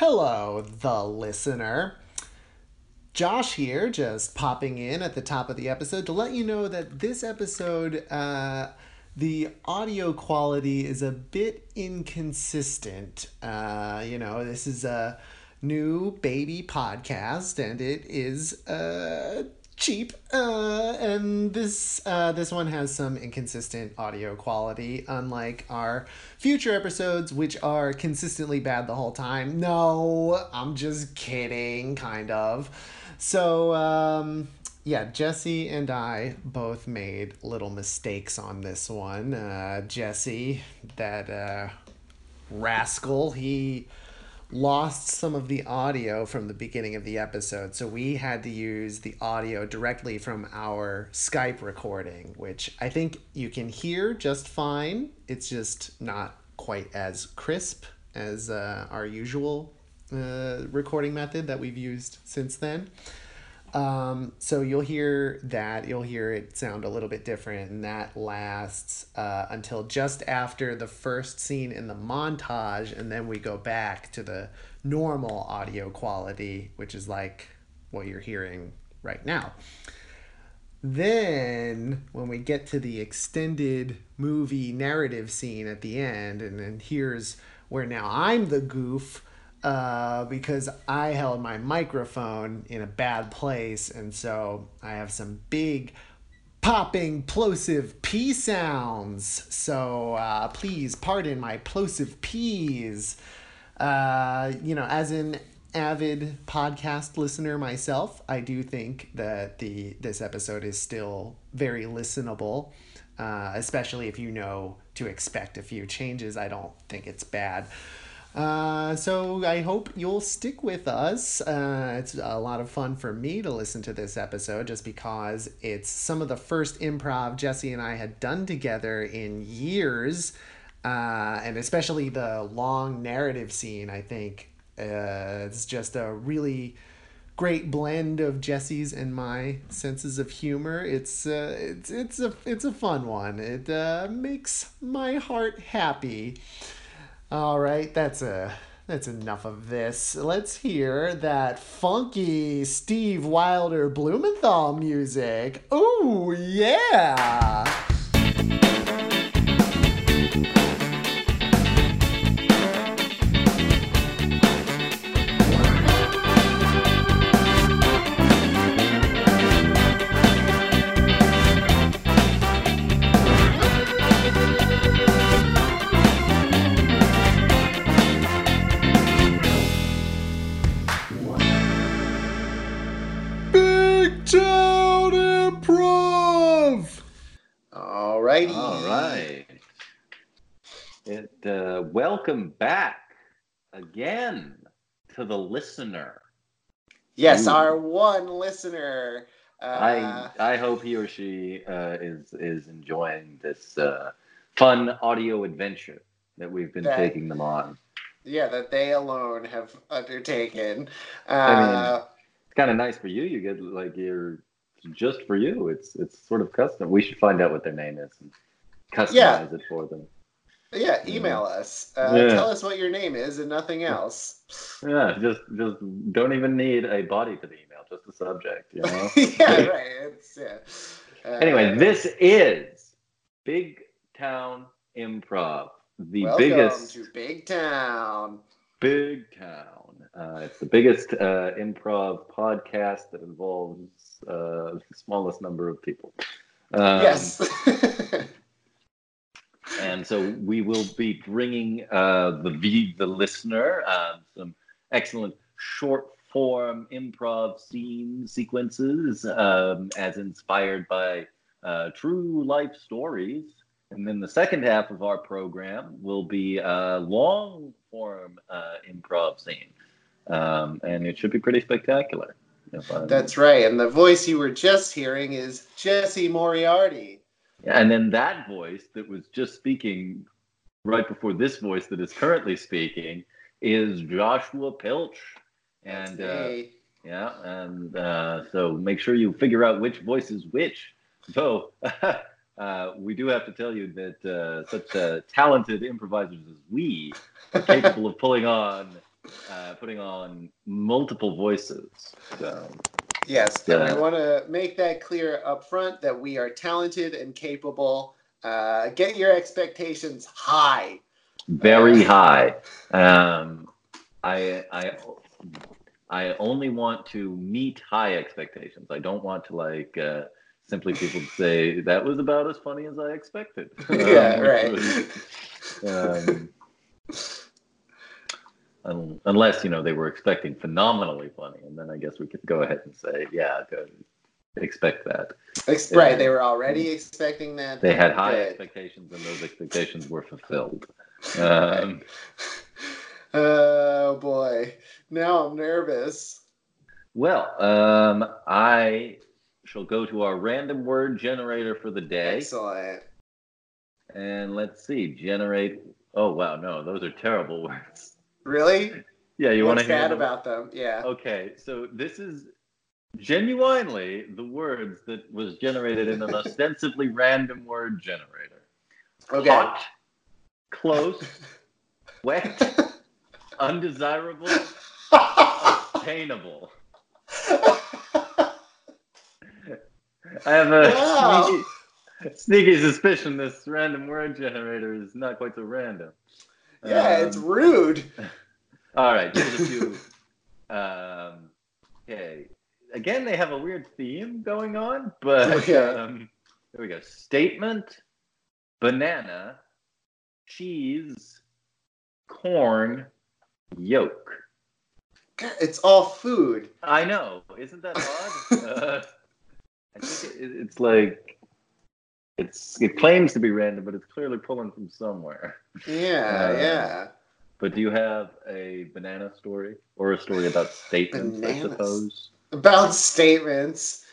Hello, the listener. Josh here, just popping in at the top of the episode to let you know that this episode, uh, the audio quality is a bit inconsistent. Uh, you know, this is a new baby podcast and it is uh, cheap. Uh, and this uh, this one has some inconsistent audio quality, unlike our future episodes, which are consistently bad the whole time. No, I'm just kidding, kind of. So, um, yeah, Jesse and I both made little mistakes on this one. Uh, Jesse, that uh, rascal, he lost some of the audio from the beginning of the episode. So we had to use the audio directly from our Skype recording, which I think you can hear just fine. It's just not quite as crisp as uh, our usual uh, recording method that we've used since then. Um, so you'll hear that, you'll hear it sound a little bit different, and that lasts uh, until just after the first scene in the montage, and then we go back to the normal audio quality, which is like what you're hearing right now. Then, when we get to the extended movie narrative scene at the end, and then here's where now I'm the goof uh, because I held my microphone in a bad place, and so I have some big popping plosive p sounds. So uh, please pardon my plosive p's. Uh, you know, as an avid podcast listener myself, I do think that the this episode is still very listenable. Uh, especially if you know to expect a few changes, I don't think it's bad. Uh, so I hope you'll stick with us. Uh, it's a lot of fun for me to listen to this episode just because it's some of the first improv Jesse and I had done together in years. Uh, and especially the long narrative scene, I think uh, it's just a really great blend of Jesse's and my senses of humor. It's uh, it's it's a it's a fun one. It uh, makes my heart happy. All right, that's a that's enough of this. Let's hear that funky Steve Wilder Blumenthal music. Ooh, yeah. Righty. All right. It, uh, welcome back again to the listener. Yes, Ooh. our one listener. Uh, I I hope he or she uh, is is enjoying this uh, fun audio adventure that we've been That- taking them on. yeah, that they alone have undertaken. Uh, I mean, It's kind of nice for you. You get like you're just for you. It's it's sort of custom. We should find out what their name is and customize Yeah. it for them. yeah, email us. Uh, Yeah. Tell us what your name is and nothing else. Yeah, just just don't even need a body to the email, just the subject. You know. yeah, right. It's, yeah. Uh, Anyway, this is Big Town Improv, the welcome biggest to Big Town. Big Town. Uh, it's the biggest uh, improv podcast that involves uh, the smallest number of people. Um, yes. and so we will be bringing uh, the v- the listener um, some excellent short form improv scene sequences um, as inspired by uh, true life stories. And then the second half of our program will be a long form uh, improv scene. Um, and it should be pretty spectacular. That's right. And the voice you were just hearing is Jesse Moriarty. And then that voice that was just speaking right before this voice that is currently speaking is Joshua Pilch. And uh, yeah, and uh, so make sure you figure out which voice is which. So uh, we do have to tell you that uh, such uh, talented improvisers as we are capable of pulling on uh, putting on multiple voices. So, Yes, Yeah. and I want to make that clear up front that we are talented and capable. Uh, get your expectations high. very high. Um, I, I, I only want to meet high expectations. I don't want to like uh, simply people say that was about as funny as I expected. yeah, Um, right. um, un- unless you know they were expecting phenomenally funny, and then I guess we could go ahead and say, yeah, go, expect that. Ex- Right, they were already expecting that. They had high Good. expectations, and those expectations were fulfilled. Um, Oh boy, now I'm nervous. well, um, I shall go to our random word generator for the day, Excellent. and let's see, generate. Oh wow, no, those are terrible words. Really? Yeah, you want to hear about them? Yeah. Okay, so this is genuinely the words that was generated in an ostensibly random word generator. Okay. Hot, close, wet, undesirable, obtainable. I have a Wow. sneaky, sneaky suspicion this random word generator is not quite so random. Yeah, it's Um, rude. all right, here's a few. Um, okay. Again, they have a weird theme going on, but Okay. um, there we go. Statement, banana, cheese, corn, yolk. God, It's all food. I know. Isn't that odd? uh, I think it, it's like it's it claims to be random, but it's clearly pulling from somewhere. Yeah, Uh, yeah. But do you have a banana story or a story about statements? I suppose. About statements.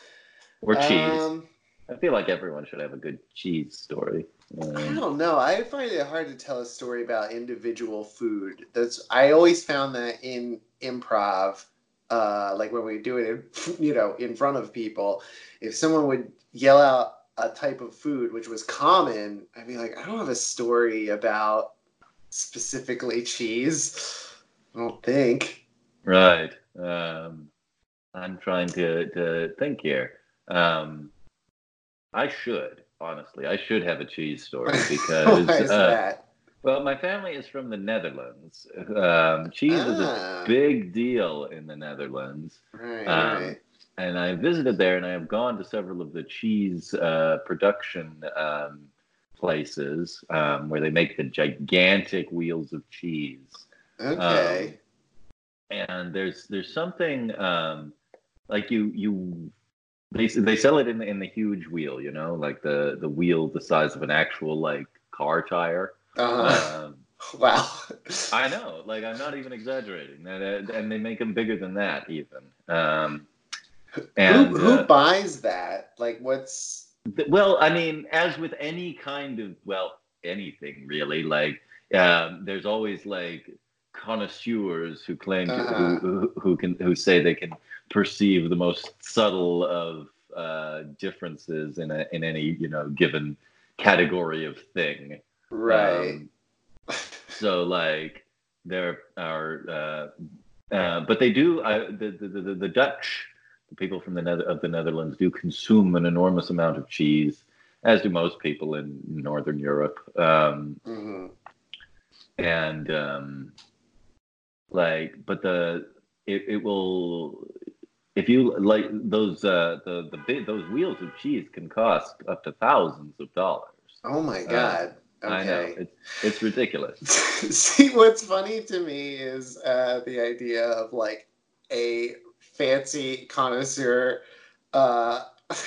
Or cheese. Um, I feel like everyone should have a good cheese story. I Um, don't know. I find it hard to tell a story about individual food. That's I always found that in improv, uh, like when we do it, in, you know, in front of people, if someone would yell out a type of food which was common, I'd be like, I don't have a story about specifically cheese. I don't think. right. Um, I'm trying to, to think here. Um, I should, honestly, I should have a cheese story because, Why is uh, that? well, my family is from the Netherlands. Um, cheese is Ah. a big deal in the Netherlands. Right, um, right. And I visited there, and I have gone to several of the cheese uh, production um, places um, where they make the gigantic wheels of cheese. Okay. And there's there's something um, like you you they they sell it in the in the huge wheel, you know, like the the wheel the size of an actual like car tire. uh-huh. Um, wow. I know, like I'm not even exaggerating, and, and they make them bigger than that even. And who who uh, buys that? Like, what's Well, I mean, as with any kind of well, anything really, like um, there's always like connoisseurs who claim to, Uh-huh. who, who who can who say they can perceive the most subtle of uh, differences in a in any you know given category of thing. right? Um, so like there are, uh, uh, but they do. Uh, the, the the the Dutch, the people from the Nether of the Netherlands, do consume an enormous amount of cheese, as do most people in Northern Europe. Um, Mhm. and um, like, but the it, it will. If you like those, uh, the the big those wheels of cheese can cost up to thousands of dollars. Oh my god. Uh, I know okay. it's it's ridiculous. See, what's funny to me is uh, the idea of like a fancy connoisseur uh,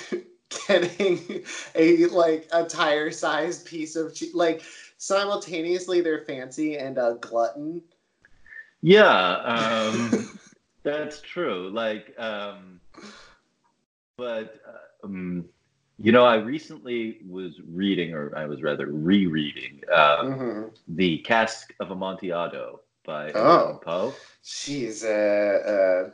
getting a like a tire-sized piece of cheese. Like simultaneously, they're fancy and a glutton. Yeah, um, that's true. Like, um, but uh, um, you know, I recently was reading, or I was rather rereading, uh, Mhm. the Cask of Amontillado by Oh. Poe. She's uh, uh,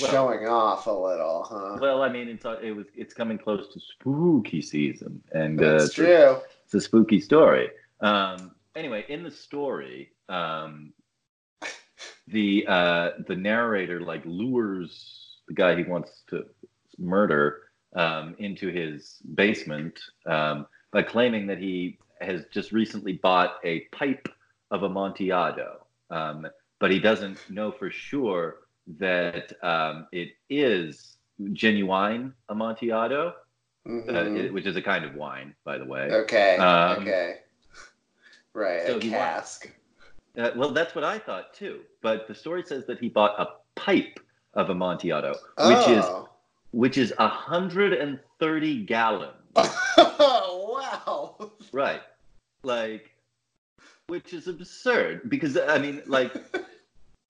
Well- showing off a little, huh? Well, I mean, it's uh, it was it's coming close to spooky season, and uh, That's it's a- true. it's a spooky story. Um, anyway, in the story, um, the uh, the narrator like lures the guy he wants to murder um, into his basement um, by claiming that he has just recently bought a pipe of Amontillado, um, but he doesn't know for sure that um, it is genuine Amontillado, Mhm. uh, it- which is a kind of wine, by the way. okay. um, okay. Right. so a cask. Uh, well, that's what I thought too. But the story says that he bought a pipe of Amontillado, which is oh. which is 130 gallons. oh wow. Right. Like, which is absurd because, I mean, like,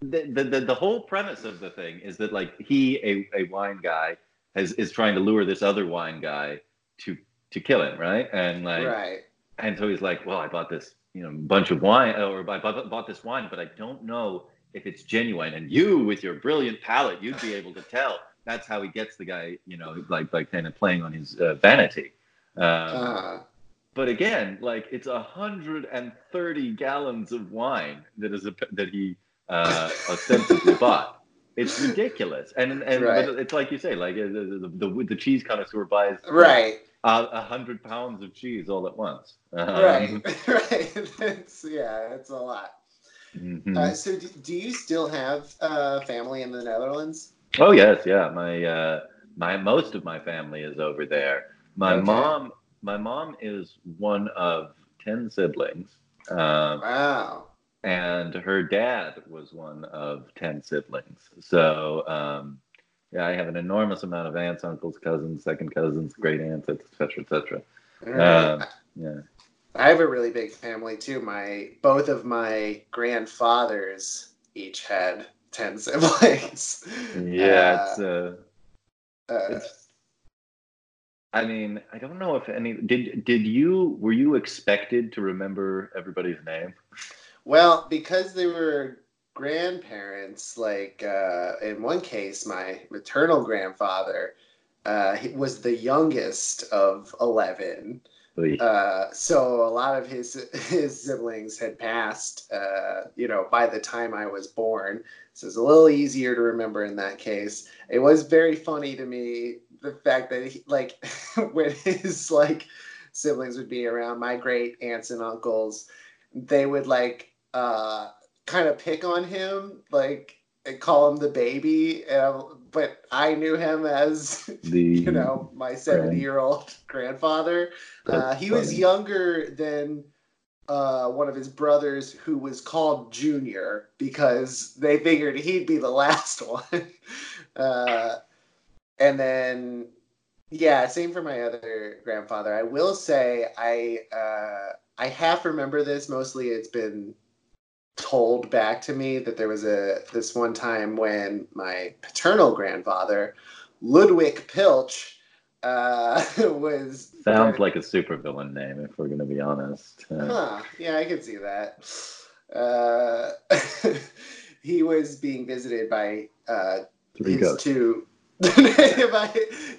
the, the, the, the whole premise of the thing is that, like, he, a, a wine guy, has, is trying to lure this other wine guy to, to kill him, right? And, like, right. and so he's like, well, I bought this, you know, bunch of wine, or I bought, bought this wine, but I don't know if it's genuine. And you, with your brilliant palate, you'd be able to tell. That's how he gets the guy, you know, like, like kind of playing on his uh, vanity. Um, Uh, but again, like it's a hundred and thirty gallons of wine that is a, that he uh, ostensibly bought. It's ridiculous, and and Right. but it's like you say, like uh, the the, the, cheese connoisseur buys right. a, hundred pounds of cheese all at once. Um, Right. right. That's yeah. it's a lot. mhm. Uh, so, do, do you still have uh, family in the Netherlands? Oh yes, yeah. My uh, my most of my family is over there. My Okay. mom, my mom is one of ten siblings. Um, Wow. And her dad was one of 10 siblings. So um, yeah i have an enormous amount of aunts uncles cousins second cousins great aunts etc etc um, yeah. I have a really big family too. My both of my grandfathers each had ten siblings. yeah it's uh, Uh, it's i mean i don't know if any did did you were you expected to remember everybody's name well, because they were grandparents, like uh, in one case, my maternal grandfather uh, he was the youngest of eleven. Uh, so a lot of his his siblings had passed, uh, you know, by the time I was born. So it's a little easier to remember in that case. It was very funny to me the fact that he, like when his like siblings would be around, my great aunts and uncles, they would like uh, kind of pick on him, like and call him the baby. And, but I knew him as the you know my 70 year old grandfather uh, he was younger than uh, one of his brothers who was called junior because they figured he'd be the last one. Uh, and then yeah same for my other grandfather. I will say i uh, i half remember this. Mostly it's been told back to me that there was a this one time when my paternal grandfather ludwig pilch uh, was sounds like a supervillain name if we're going to be honest Uh, Huh. Yeah, I can see that. Uh, he was being visited by uh, three his ghosts two. by,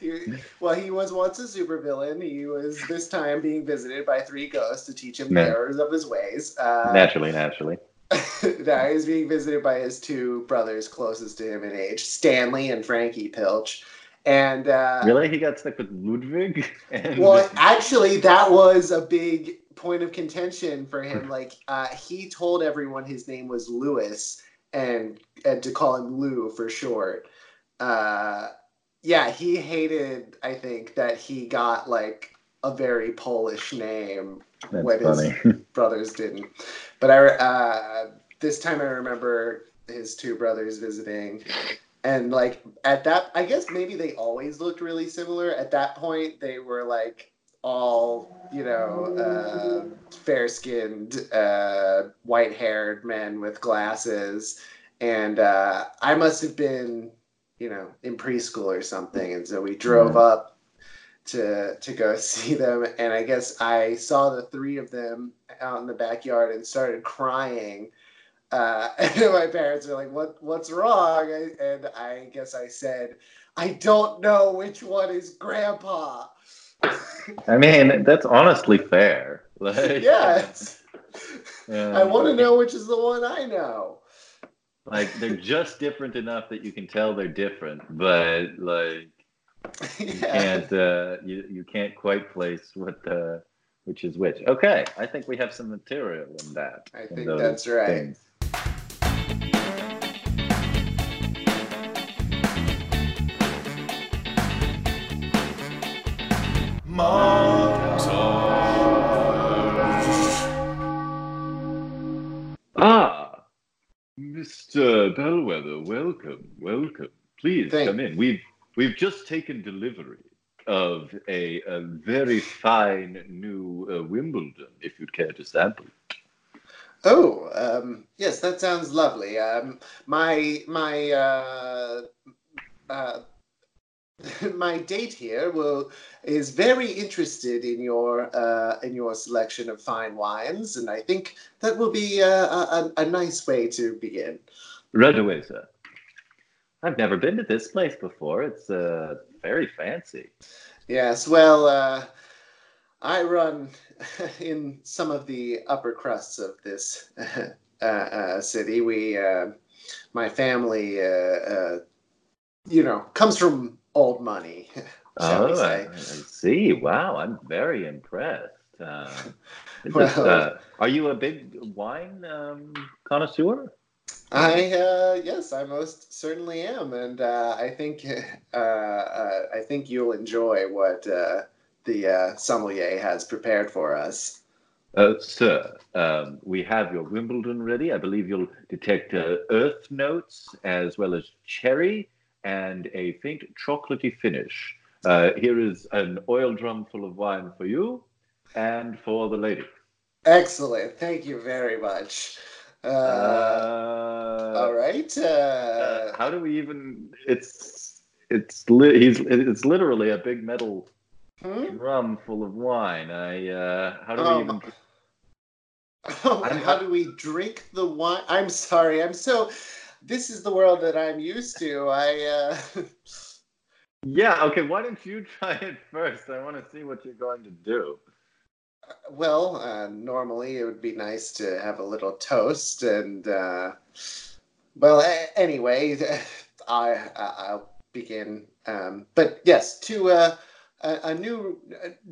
he- well, he was once a supervillain. He was this time being visited by three ghosts to teach him the errors of his ways. Uh, naturally naturally now he's being visited by his two brothers closest to him in age, Stanley and Frankie Pilch. And uh, really he got stuck with ludwig and well, actually, that was a big point of contention for him. Like, uh, he told everyone his name was Lewis, and and to call him Lou for short. Uh, yeah, he hated. I think that he got like a very Polish name that's what is- funny brothers didn't. But I uh, this time I remember his two brothers visiting, and like at that, I guess maybe they always looked really similar. At that point, they were like all you know, uh, fair skinned, uh, white haired men with glasses, and uh, I must have been you know in preschool or something, and so we drove Yeah. up to to go see them. And i guess i saw the three of them out in the backyard and started crying uh, and my parents were like what what's wrong? And i guess i said i don't know which one is grandpa. I mean, that's honestly fair. Like, yes. Yeah. i want to know which is the one i know. Like they're just different enough that you can tell they're different, but like you can't uh, you you can't quite place what uh, which is which. Okay, I think we have some material in that. I in think that's right. things. Ah, Mr. Bellwether, welcome, welcome. Please Thank- come in. We've we've just taken delivery of a, a very fine new uh, Wimbledon. If you'd care to sample. Oh, um, yes, that sounds lovely. Um, my my uh, uh, my date here will is very interested in your uh, in your selection of fine wines, and I think that will be uh, a, a, a nice way to begin. Right away, sir. I've never been to this place before. It's uh, very fancy. Yes, well, uh, I run in some of the upper crusts of this uh, uh, city. We, uh, my family, uh, uh, you know, comes from old money, shall oh, I, say? I see. Wow, I'm very impressed. Uh, Well- this, uh, are you a big wine um, connoisseur? I uh, yes, I most certainly am, and uh, I think uh, uh, I think you'll enjoy what uh, the uh, sommelier has prepared for us. Uh, sir, um, we have your Wimbledon ready. I believe you'll detect uh, earth notes as well as cherry and a faint chocolatey finish. Uh, here is an oil drum full of wine for you and for the lady. Excellent, thank you very much. Uh, Uh, all right. uh, Uh, how do we even? It's it's li- he's it's literally a big metal hmm? drum full of wine. I uh, how do we Um, even? Oh, how do we drink the wine? I'm sorry. I'm so. This is the world that I'm used to. I. Uh, Yeah, okay. Why don't you try it first? I want to see what you're going to do. Well, uh, normally it would be nice to have a little toast, and uh, well, a- anyway, I I- I'll begin. Um, but yes, to uh, a, a new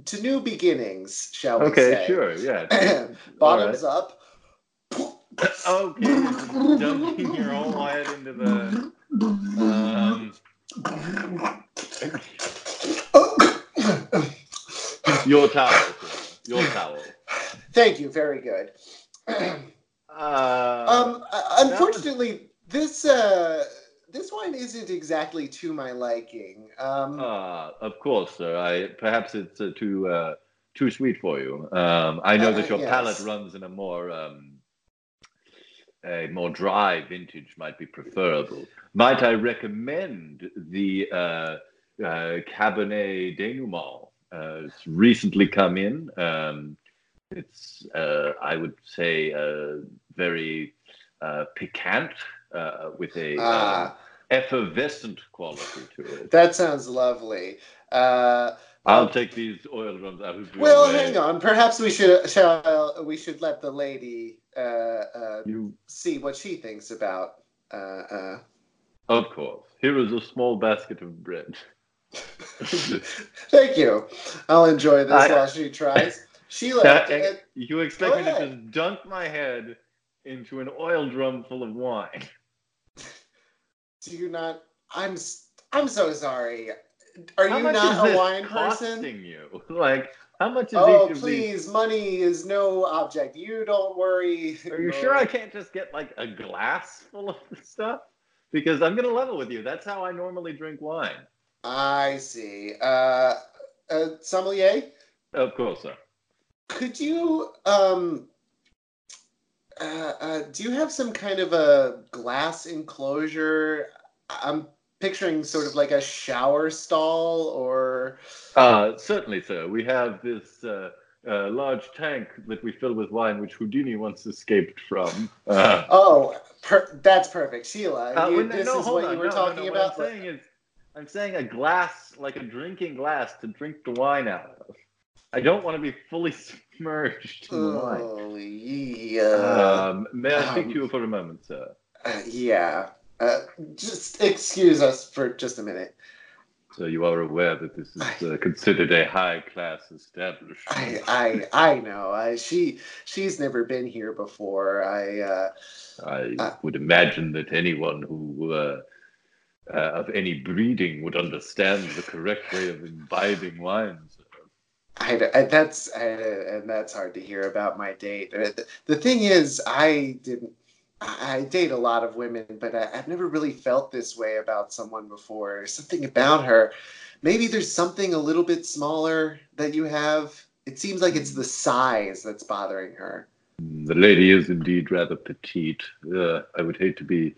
to new beginnings, shall we Okay, say? sure. Yeah. Bottoms up. Okay, dunking your whole head into the. Um, your towel. Your towel. Thank you. Very good. Uh, Um, uh, unfortunately, this uh, this wine isn't exactly to my liking. Um, uh, of course, sir. I perhaps it's uh, too uh, too sweet for you. Um, I know Uh, that your yes. palate runs in a more um, a more dry vintage might be preferable. Might I recommend the uh, uh, Cabernet Denouement? Uh, it's recently come in. Um, it's uh, I would say uh, very uh, piquant uh, with a uh, ah, effervescent quality to it. that sounds lovely. Uh, I'll take these oil drums out of your well, way. hang on. Perhaps we should shall we should let the lady uh, uh, You, see what she thinks about. Uh, uh. of course. Here is a small basket of bread. Thank you. I'll enjoy this I- while she tries. Sheila, That- you expect me to just dunk my head into an oil drum full of wine? do you not? I'm I'm so sorry. Are How you not a wine person? you? Like, how much is Oh, please, money is no object. You don't worry. Are you sure I can't just get like a glass full of stuff? Because I'm gonna level with you. That's how I normally drink wine. I see. Uh, uh, sommelier, Of course, sir. could you um, uh, uh, do you have some kind of a glass enclosure? I'm picturing sort of like a shower stall or. Uh, certainly, sir. We have this uh, uh, large tank that we fill with wine, which Houdini once escaped from. Uh, Oh, per- that's perfect, Sheila. Uh, you- this no, is what on. you were no, talking no. about. What I'm saying is, I'm saying a glass, like a drinking glass, to drink the wine out of. I don't want to be fully submerged in the wine. Oh, yeah. Um, may I speak um, to you for a moment, sir? Uh, yeah. Uh, just excuse us for just a minute. So you are aware that this is uh, considered a high class establishment. I I I know. I she she's never been here before. I uh I Uh, would imagine that anyone who uh, uh, of any breeding would understand the correct way of imbibing wines. I, I that's I, and that's hard to hear about my date. Uh, The, the thing is, I didn't. I date a lot of women, but I, I've never really felt this way about someone before. There's something about her. Maybe there's something a little bit smaller that you have. It seems like it's the size that's bothering her. The lady is indeed rather petite. Uh, I would hate to be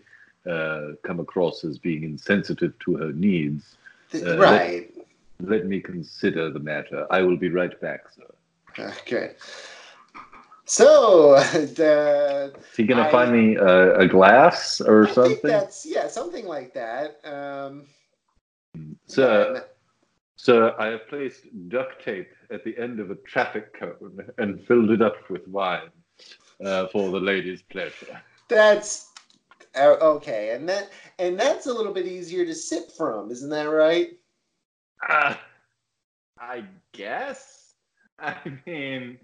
uh, come across as being insensitive to her needs. Uh, right. Let me consider the matter. I will be right back, sir. Good. So, the, Is he going to I- find me uh, a glass or I think something? that's yeah, something like that. Um, Sir, sir, I have placed duct tape at the end of a traffic cone and filled it up with wine uh, for the lady's pleasure. That's okay, and that and that's a little bit easier to sip from, isn't that right? Uh, I guess. I mean,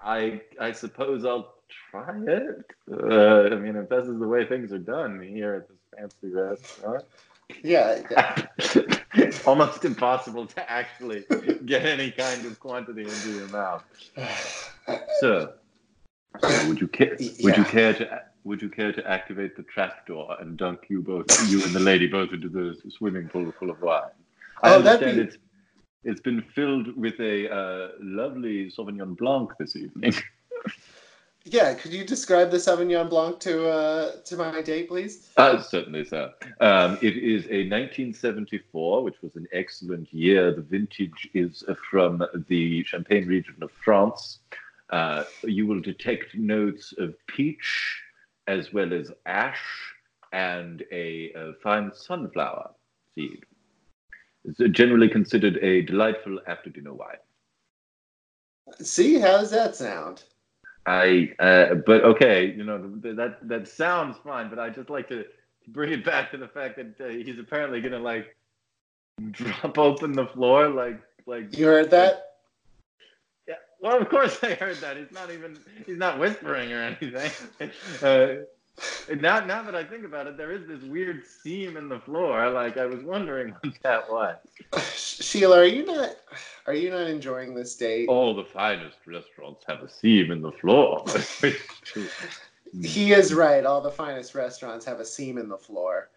I I suppose I'll try it. Uh, I mean, if this is the way things are done here at this fancy restaurant, Yeah. it's almost impossible to actually get any kind of quantity into your mouth. So, sir, would you care? Would you care to? Would you care to activate the trapdoor and dunk you both, you and the lady, both into the swimming pool full of wine? I Oh, understand be- it's it's been filled with a uh, lovely Sauvignon Blanc this evening. yeah. Could you describe the Sauvignon Blanc to uh, to my date, please? Uh, certainly, sir. Um, it is a 1974, which was an excellent year. The vintage is from the Champagne region of France. Uh, you will detect notes of peach as well as ash and a, uh fine sunflower seed. It's generally considered a delightful after dinner wine. See, how does that sound? I, uh, but okay, you know that that sounds fine, but I just like to bring it back to the fact that uh, he's apparently gonna like drop open the floor, like like. You heard that? Well, of course I heard that. He's not even he's not whispering or anything. Uh, now, now that I think about it, there is this weird seam in the floor. Like I was wondering what that was. Sheila, are you not are you not enjoying this date? All the finest restaurants have a seam in the floor. He is right. All the finest restaurants have a seam in the floor.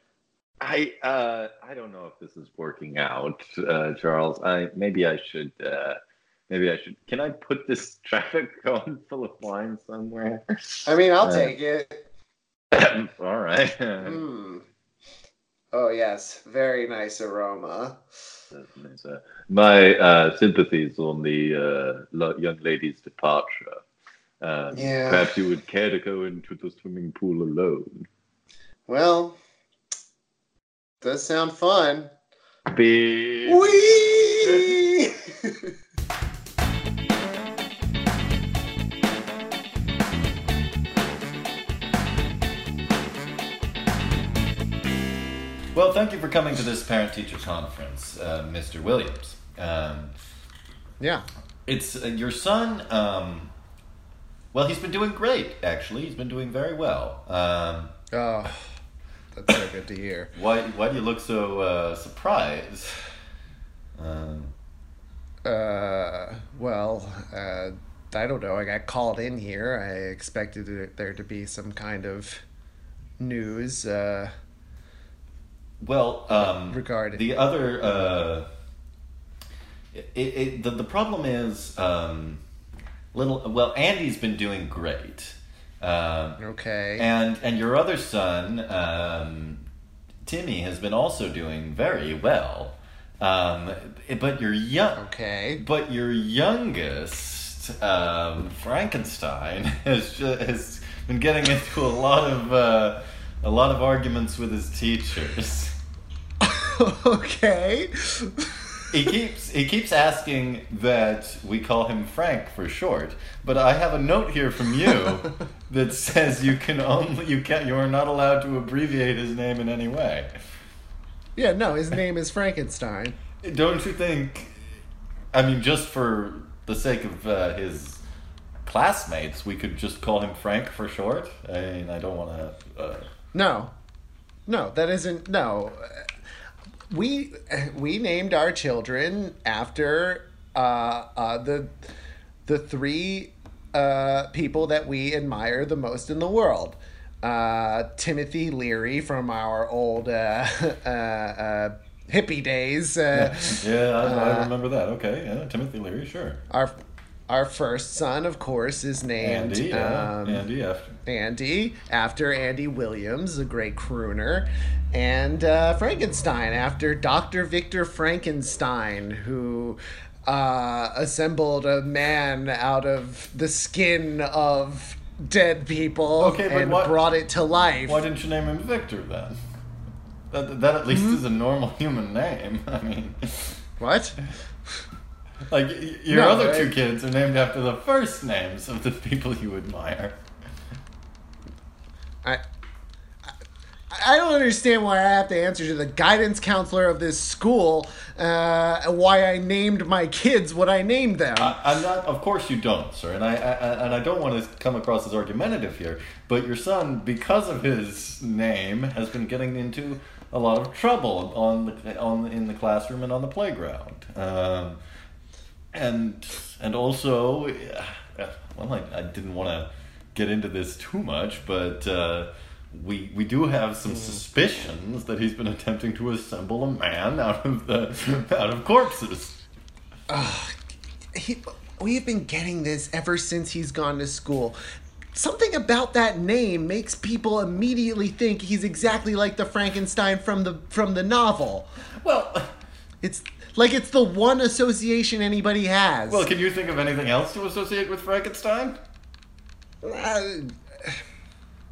I uh, I don't know if this is working out, uh, Charles. I maybe I should uh, maybe I should. Can I put this traffic cone full of wine somewhere? I mean, I'll Uh, take it. All right. Mm. Oh yes, very nice aroma. My uh, sympathies on the uh, young lady's departure. Uh, Yeah. Perhaps you would care to go into the swimming pool alone. Well, does sound fun. Be Whee! Thank you for coming to this parent teacher conference, uh, Mr. Williams. Um, Yeah. it's uh, your son. Um, well, he's been doing great. Actually, he's been doing very well. Um, Oh, that's so good to hear. why? Why do you look so uh, surprised? Um, Uh, well, uh, I don't know. I got called in here. I expected there to be some kind of news. Uh, well, um, Regarding- the other. Uh, it, it, the, the problem is um, little. Well, Andy's been doing great. Um, okay. And and your other son, um, Timmy, has been also doing very well. Um, but your young, okay. but your youngest, um, Frankenstein, has ju- has been getting into a lot of uh, a lot of arguments with his teachers. okay. He keeps he keeps asking that we call him Frank for short, but I have a note here from you that says you can only you can you are not allowed to abbreviate his name in any way. Yeah, no, his name is Frankenstein. Don't you think? I mean, just for the sake of uh, his classmates, we could just call him Frank for short. I mean, I don't want to. Uh, No, no, that isn't. No, we we named our children after uh, uh, the the three uh, people that we admire the most in the world. Uh, Timothy Leary from our old uh, uh, uh, hippie days. Uh, yeah, I, I remember that. Okay, yeah, Timothy Leary, sure. our our first son, of course, is named Andy, yeah, um, Andy after. Andy, after Andy Williams, a great crooner, and uh, Frankenstein, after Dr. Victor Frankenstein, who uh, assembled a man out of the skin of dead people Okay, and what- brought it to life. Why didn't you name him Victor then? That, that at least Hmm? is a normal human name. I mean, What? Like your No, other I- two kids are named after the first names of the people you admire. I. I don't understand why I have to answer to the guidance counselor of this school uh, why I named my kids what I named them. I, I'm not. Of course you don't, sir. And I, I and I don't want to come across as argumentative here. But your son, because of his name, has been getting into a lot of trouble on the on in the classroom and on the playground. Um, and and also, well, I, I didn't want to get into this too much, but. Uh, we, we do have some suspicions that he's been attempting to assemble a man out of the out of corpses. he, we've been getting this ever since he's gone to school. Something about that name makes people immediately think he's exactly like the Frankenstein from the from the novel. Well, It's like it's the one association anybody has. Well, can you think of anything else to associate with Frankenstein? Uh,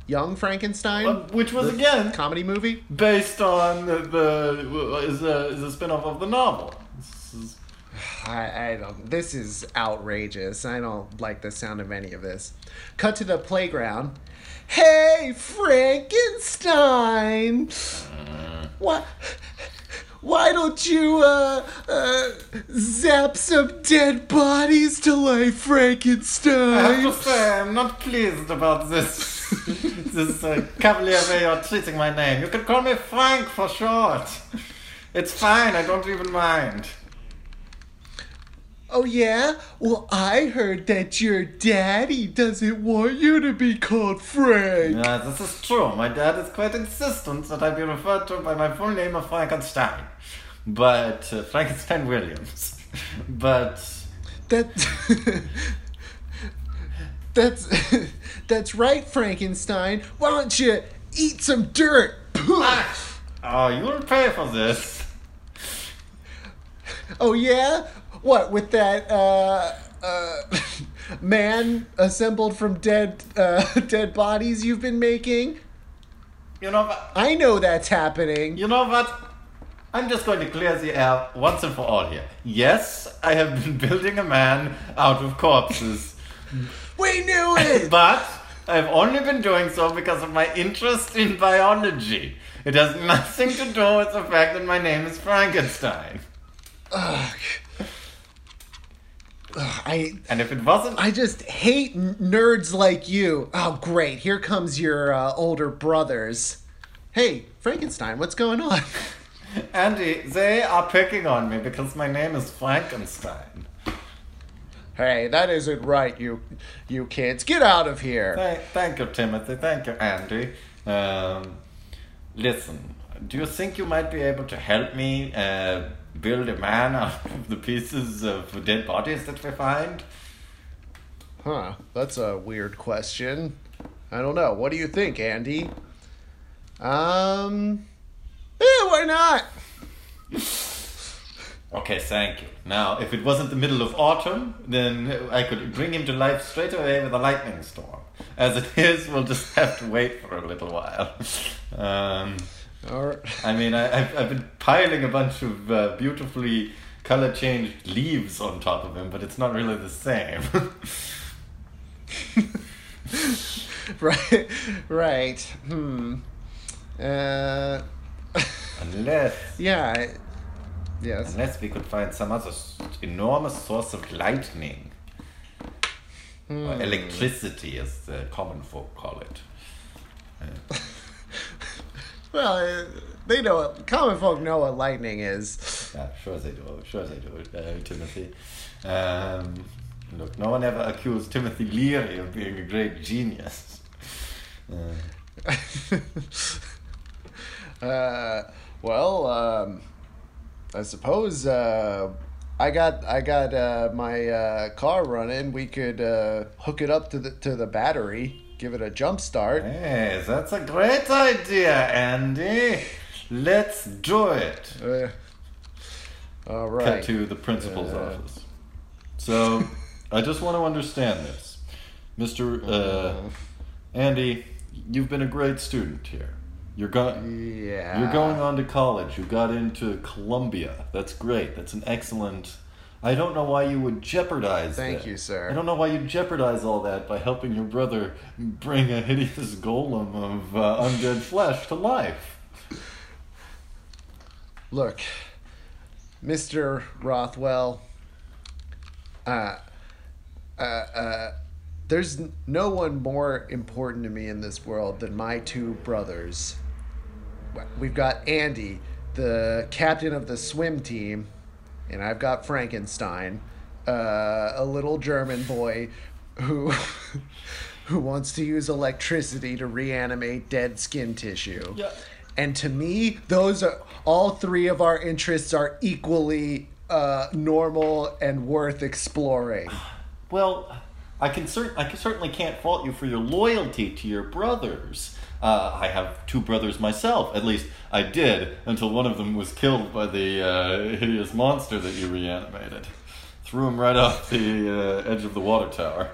Young Frankenstein, which was again comedy movie. based on the, the is a is a spin-off of the novel. Is- I, I don't. This is outrageous. I don't like the sound of any of this. Cut to the playground. Hey, Frankenstein! What? Why don't you uh, uh, zap some dead bodies to life, Frankenstein? I have to say, I'm not pleased about this this uh, cavalier way you're treating my name. You can call me Frank for short. It's fine. I don't even mind. Oh yeah? Well, I heard that your daddy doesn't want you to be called Frank. Yeah, this is true. My dad is quite insistent that I be referred to by my full name of Frankenstein, but uh, Frankenstein Williams. But That That's that's right, Frankenstein. Why don't you eat some dirt? Ah. Oh, you'll pay for this. Oh yeah? What with that uh uh man assembled from dead uh dead bodies you've been making? You know what? I know that's happening. You know what? I'm just going to clear the air once and for all here. Yes, I have been building a man out of corpses, We knew it. but I've only been doing so because of my interest in biology. It has nothing to do with the fact that my name is Frankenstein. Ugh. Ugh, I And if it wasn't, I just hate nerds like you. Oh great, here comes your uh, older brothers. Hey, Frankenstein, what's going on? Andy, they are picking on me because my name is Frankenstein. Hey, that isn't right, you you kids. Get out of here. Thank, thank you, Timothy. Thank you, Andy. Um, listen, do you think you might be able to help me uh, build a man out of the pieces of dead bodies that we find? Huh, that's a weird question. I don't know. What do you think, Andy? Um, yeah, why not? Okay, thank you. Now, if it wasn't the middle of autumn, then I could bring him to life straight away with a lightning storm. As it is, we'll just have to wait for a little while. Um, Or I mean, I, I've, I've been piling a bunch of uh, beautifully color changed leaves on top of him, but it's not really the same. right, right. Hmm. Uh, Unless, yeah. Yes. unless we could find some other enormous source of lightning. Or electricity, as the common folk call it. Well, uh, they know. what Common folk know what lightning is. Yeah, sure they do. Sure they do, uh, Timothy. Um, look, no one ever accused Timothy Leary of being a great genius. Uh, Uh, well, um, I suppose uh, I got I got uh, my uh, car running. We could uh, hook it up to the to the battery, give it a jump start. hey, that's a great idea, Andy. Let's do it. Uh, all Cut to the principal's Uh, office. So, I just want to understand this. Mr. Uh, Andy, you've been a great student here. You're going. Yeah. You're going on to college. You got into Columbia. That's great. That's an excellent. I don't know why you would jeopardize Thank that. you, sir. I don't know why you'd jeopardize all that by helping your brother bring a hideous golem of uh, undead flesh to life. Look, Mr. Rothwell, uh, uh, uh, there's no one more important to me in this world than my two brothers. We've got Andy, the captain of the swim team, and I've got Frankenstein, uh, a little German boy who who wants to use electricity to reanimate dead skin tissue. Yeah. And to me, those are all three of our interests are equally uh, normal and worth exploring. Well, I can cer- I can, certainly can't fault you for your loyalty to your brothers. Uh, I have two brothers myself. At least I did until one of them was killed by the uh, hideous monster that you reanimated. Threw him right off the uh, edge of the water tower.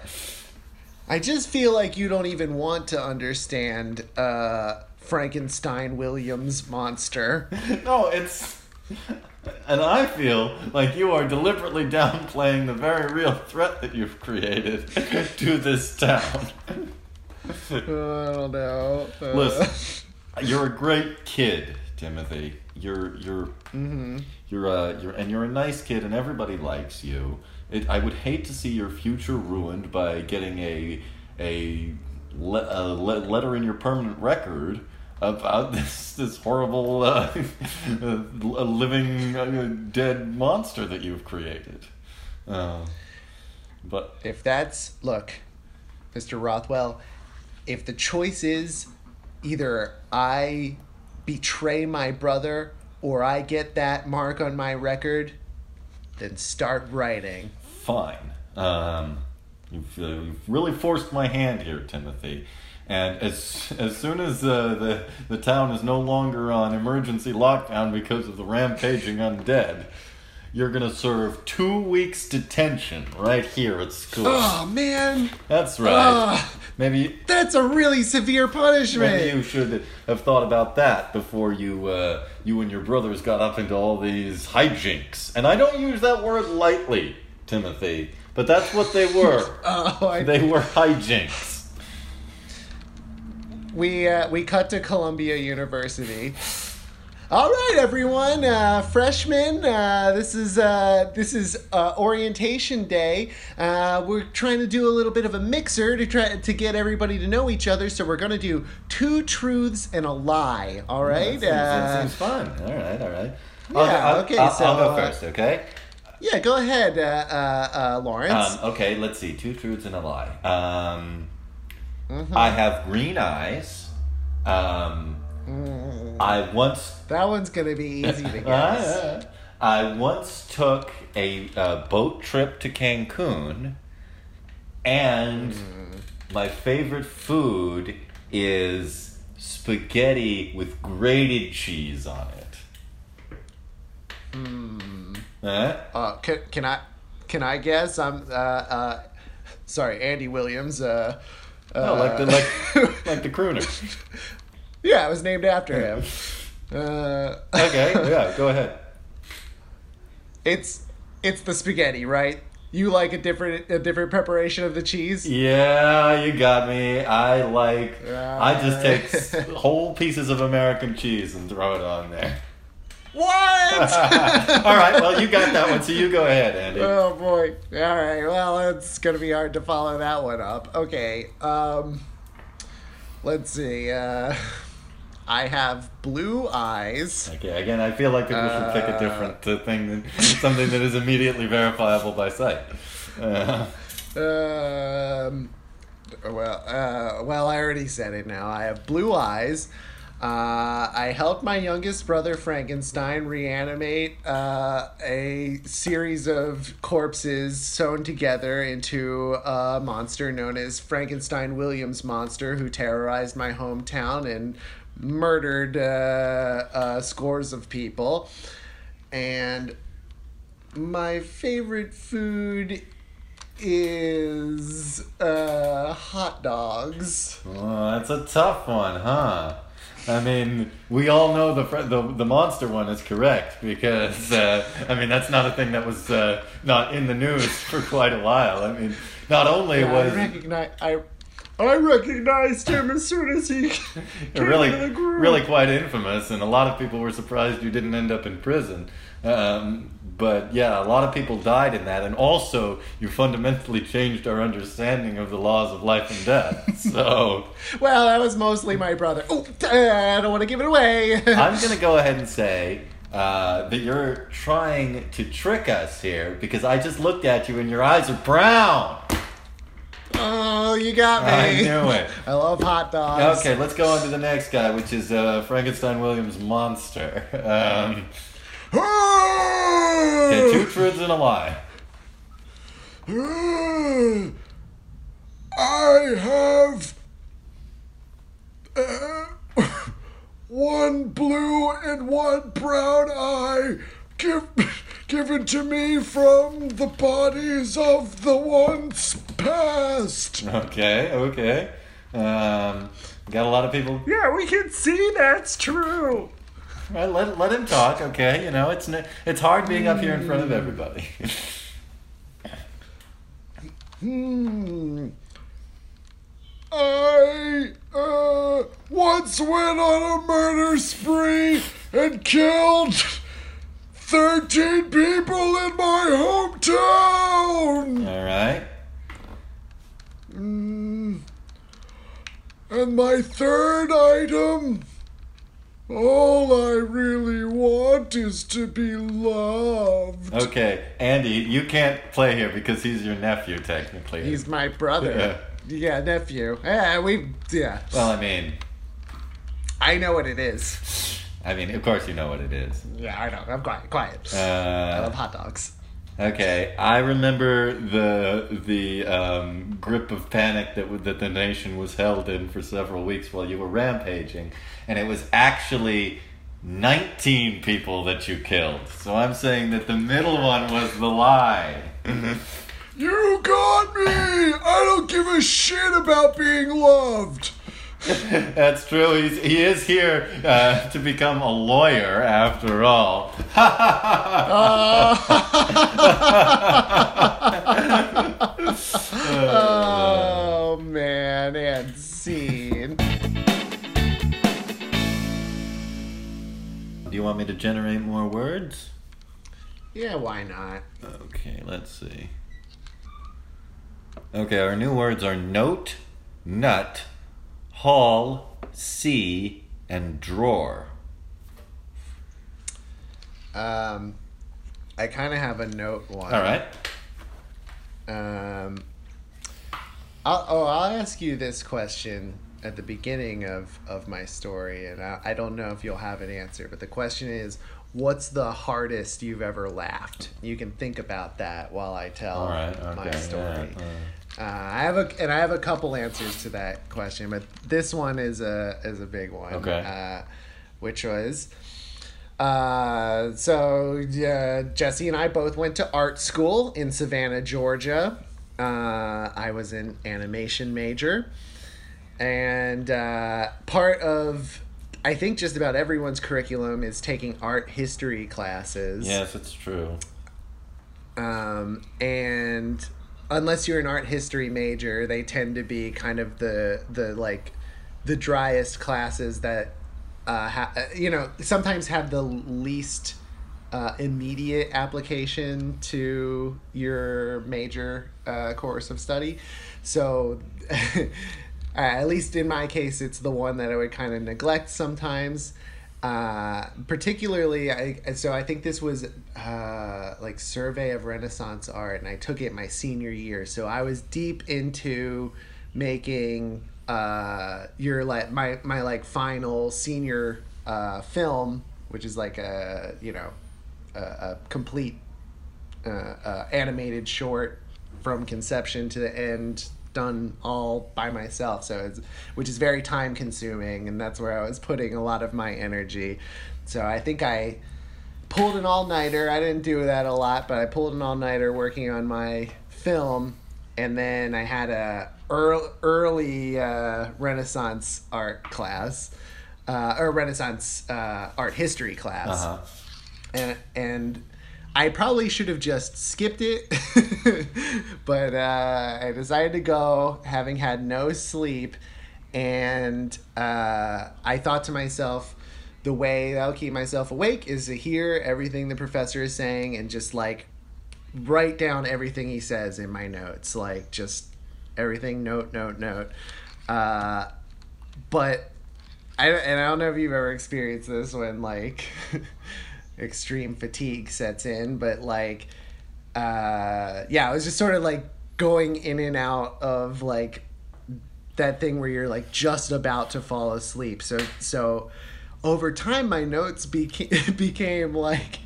I just feel like you don't even want to understand uh, Frankenstein Williams monster. No, it's. And I feel like you are deliberately downplaying the very real threat that you've created to this town. I don't know. Uh, Listen, you're a great kid, Timothy. You're you're you're a you're and you're a nice kid, and everybody likes you. It, I would hate to see your future ruined by getting a a, le, a le, letter in your permanent record about this this horrible uh, uh, living uh, dead monster that you've created. Uh, but if that's look, Mr. Rothwell, if the choice is either I betray my brother or I get that mark on my record, then start writing. fine. Um, you've, uh, you've really forced my hand here, Timothy. And as as soon as uh, the the town is no longer on emergency lockdown because of the rampaging undead, you're gonna serve two weeks detention right here at school. Oh man, That's right. Ah. maybe that's a really severe punishment. maybe you should have thought about that before you uh, you and your brothers got up into all these hijinks. And I don't use that word lightly, Timothy, but that's what they were. Oh, I, They were hijinks. we uh, we cut to Columbia University. All right, everyone, uh, freshmen. Uh, this is uh, this is uh, orientation day. Uh, we're trying to do a little bit of a mixer to try to get everybody to know each other. So we're gonna do two truths and a lie. All right. That seems, that Uh, seems fun. All right, all right. Yeah, okay, I'll, so, I'll go first, okay? yeah. Go ahead, uh, uh, uh, Lawrence. Um, okay, let's see. Two truths and a lie. Um, Mm-hmm. I have green eyes. Um, I once that one's gonna be easy to guess. I once took a uh, boat trip to Cancun, and my favorite food is spaghetti with grated cheese on it. Huh? Uh, can, can I can I guess? I'm uh, uh, sorry, Andy Williams. Uh, Oh, like the uh, like like the crooner. Yeah, it was named after him. Uh, Okay, yeah, go ahead. it's it's the spaghetti, right? You like a different a different preparation of the cheese? Yeah, you got me. I like. I just take whole pieces of American cheese and throw it on there. What? All right. Well, you got that one, so you go ahead, Andy. Oh boy. All right. Well, it's gonna be hard to follow that one up. Okay. Um, let's see. Uh, I have blue eyes. Okay. Again, I feel like people should pick a Uh, different uh, thing than something that is immediately verifiable by sight. Uh, Um, well, uh, well, I already said it. Now I have blue eyes. Uh, I helped my youngest brother Frankenstein reanimate uh, a series of corpses sewn together into a monster known as Frankenstein Williams Monster, who terrorized my hometown and murdered uh, uh, scores of people. And my favorite food is uh, hot dogs. oh, that's a tough one, huh? I mean, we all know the the, the monster one is correct because uh, I mean that's not a thing that was uh, not in the news for quite a while. I mean, not only I was recognize I. I recognized him as soon as he came really, into the group. really quite infamous, and a lot of people were surprised you didn't end up in prison. Um, but yeah, a lot of people died in that, and also you fundamentally changed our understanding of the laws of life and death. So Well, that was mostly my brother. Oh, I don't want to give it away. I'm gonna go ahead and say. Uh, that you're trying to trick us here because I just looked at you and your eyes are brown. Oh, you got me. I knew it. I love hot dogs. Okay, let's go on to the next guy, which is uh, Frankenstein Williams Monster. Um, okay, two truths and a lie. I have uh, one blue and one brown eye give, given to me from the bodies of the once past. Okay, okay. Um, got a lot of people. Yeah, we can see that's true. Right, let, let him talk. Okay, you know it's it's hard being up here in front of everybody. Hmm. I uh, once went on a murder spree and killed 13 people in my hometown. All right. Mm. And my third item. All I really want is to be loved. Okay, Andy, you can't play here because he's your nephew technically. He's my brother. Yeah, nephew. Yeah, we. Yeah. well, I mean, I know what it is. I mean, of course you know what it is. Yeah, I know. I'm quiet. Quiet. I love Uh, hot dogs. okay, I remember the the um, grip of panic that w- that the nation was held in for several weeks while you were rampaging, and it was actually. 19 people that you killed. So I'm saying that the middle one was the lie. You got me! I don't give a shit about being loved! That's true. He's, he is here uh, to become a lawyer after all. Oh man, and scene. Do you want me to generate more words? Yeah, why not? Okay, let's see. Okay, our new words are note, nut, haul, see, and drawer. Um, I kind of have a note one. All right. Um, I'll, oh, I'll ask you this question at the beginning of, of my story, and I, I don't know if you'll have an answer, but the question is, what's the hardest you've ever laughed? You can think about that while I tell right. my story. yeah, uh, Uh, I have a and I have a couple answers to that question, but this one is a is a big one. Okay. Uh, which was, uh, so uh, Jesse and I both went to art school in Savannah, Georgia. Uh, I was an animation major, and uh, part of I think just about everyone's curriculum is taking art history classes. yes, it's true. um, and unless you're an art history major, they tend to be kind of the the like the driest classes that uh, ha- uh, you know sometimes have the least uh, immediate application to your major uh, course of study. So, uh, at least in my case, it's the one that I would kind of neglect sometimes. Uh, particularly, I so I think this was uh, like survey of Renaissance art, and I took it my senior year. So I was deep into making uh, your like my my like final senior uh, film, which is like a you know a, a complete uh, uh, animated short from conception to the end done all by myself. So it's which is very time consuming and that's where i was putting a lot of my energy. So i think i pulled an all-nighter. I didn't do that a lot but i pulled an all-nighter working on my film and then i had a early, early uh, renaissance art class uh, or renaissance uh, art history class. Uh-huh. and and I probably should have just skipped it, but uh, I decided to go, having had no sleep, and uh, I thought to myself, the way that'll keep myself awake is to hear everything the professor is saying and just like write down everything he says in my notes, like just everything, note, note, note. Uh, but I and I don't know if you've ever experienced this when like extreme fatigue sets in, but like uh yeah, I was just sort of like going in and out of like that thing where you're like just about to fall asleep. So so over time my notes became became like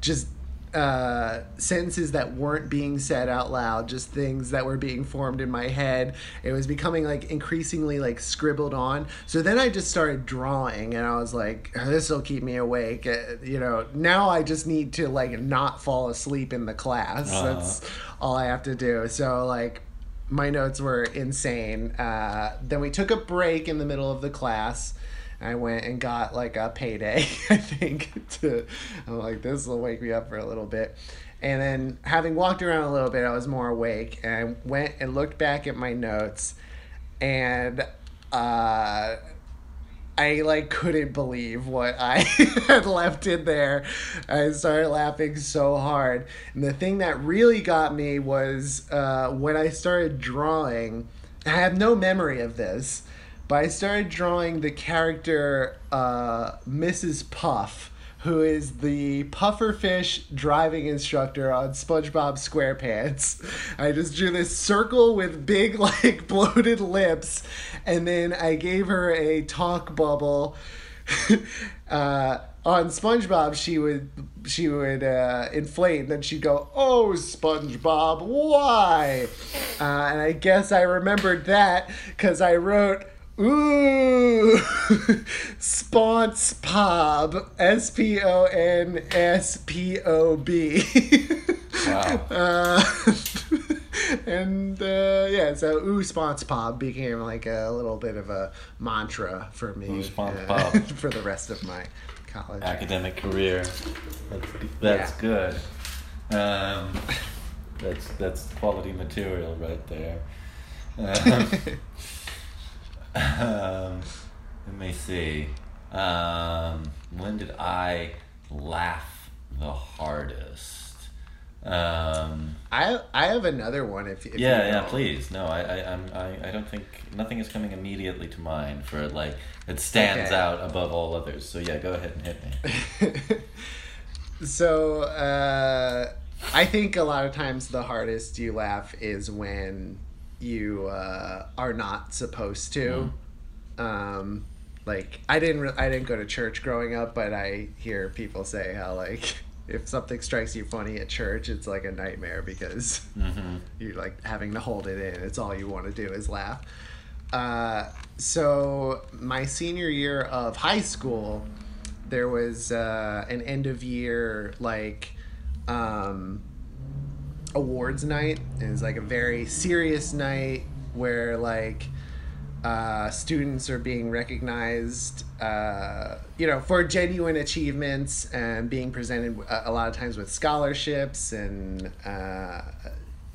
just uh, sentences that weren't being said out loud, just things that were being formed in my head. It was becoming like increasingly like scribbled on. So then I just started drawing, and I was like, "This will keep me awake." Uh, you know, now I just need to like not fall asleep in the class. Uh-huh. That's all I have to do. So like, my notes were insane. Uh, then we took a break in the middle of the class. I went and got like a payday, I think. To I'm like, this will wake me up for a little bit. And then having walked around a little bit, I was more awake and I went and looked back at my notes and uh I like couldn't believe what I had left in there. I started laughing so hard. And the thing that really got me was uh, when I started drawing. I have no memory of this, but I started drawing the character uh, Mrs. Puff, who is the pufferfish driving instructor on SpongeBob SquarePants. I just drew this circle with big, like, bloated lips, and then I gave her a talk bubble. uh, on SpongeBob, she would she would uh, inflate, and then she'd go, "Oh, SpongeBob, why?" Uh, and I guess I remembered that because I wrote. Ooh, SpongeBob, S P O N S P O B. Wow. Uh, and uh, yeah, so ooh, SpongeBob became like a little bit of a mantra for me Ooh, uh, for the rest of my college. academic career. That's, that's Yeah. good. Um, that's that's quality material right there. Um, um, let me see. Um, when did I laugh the hardest? Um, I I have another one if, if yeah, you yeah, please. No, I, I, I'm, I, I don't think nothing is coming immediately to mind for like it stands Okay. out above all others. So yeah, go ahead and hit me. so uh, I think a lot of times the hardest you laugh is when you uh, are not supposed to. Um, like I didn't re- I didn't go to church growing up, but I hear people say how like if something strikes you funny at church, it's like a nightmare because hmm you're like having to hold it in. It's all you want to do is laugh. Uh, so my senior year of high school, there was uh, an end of year like um, awards night. is like a very serious night where like uh, students are being recognized, uh, you know, for genuine achievements and being presented a, a lot of times with scholarships and, uh,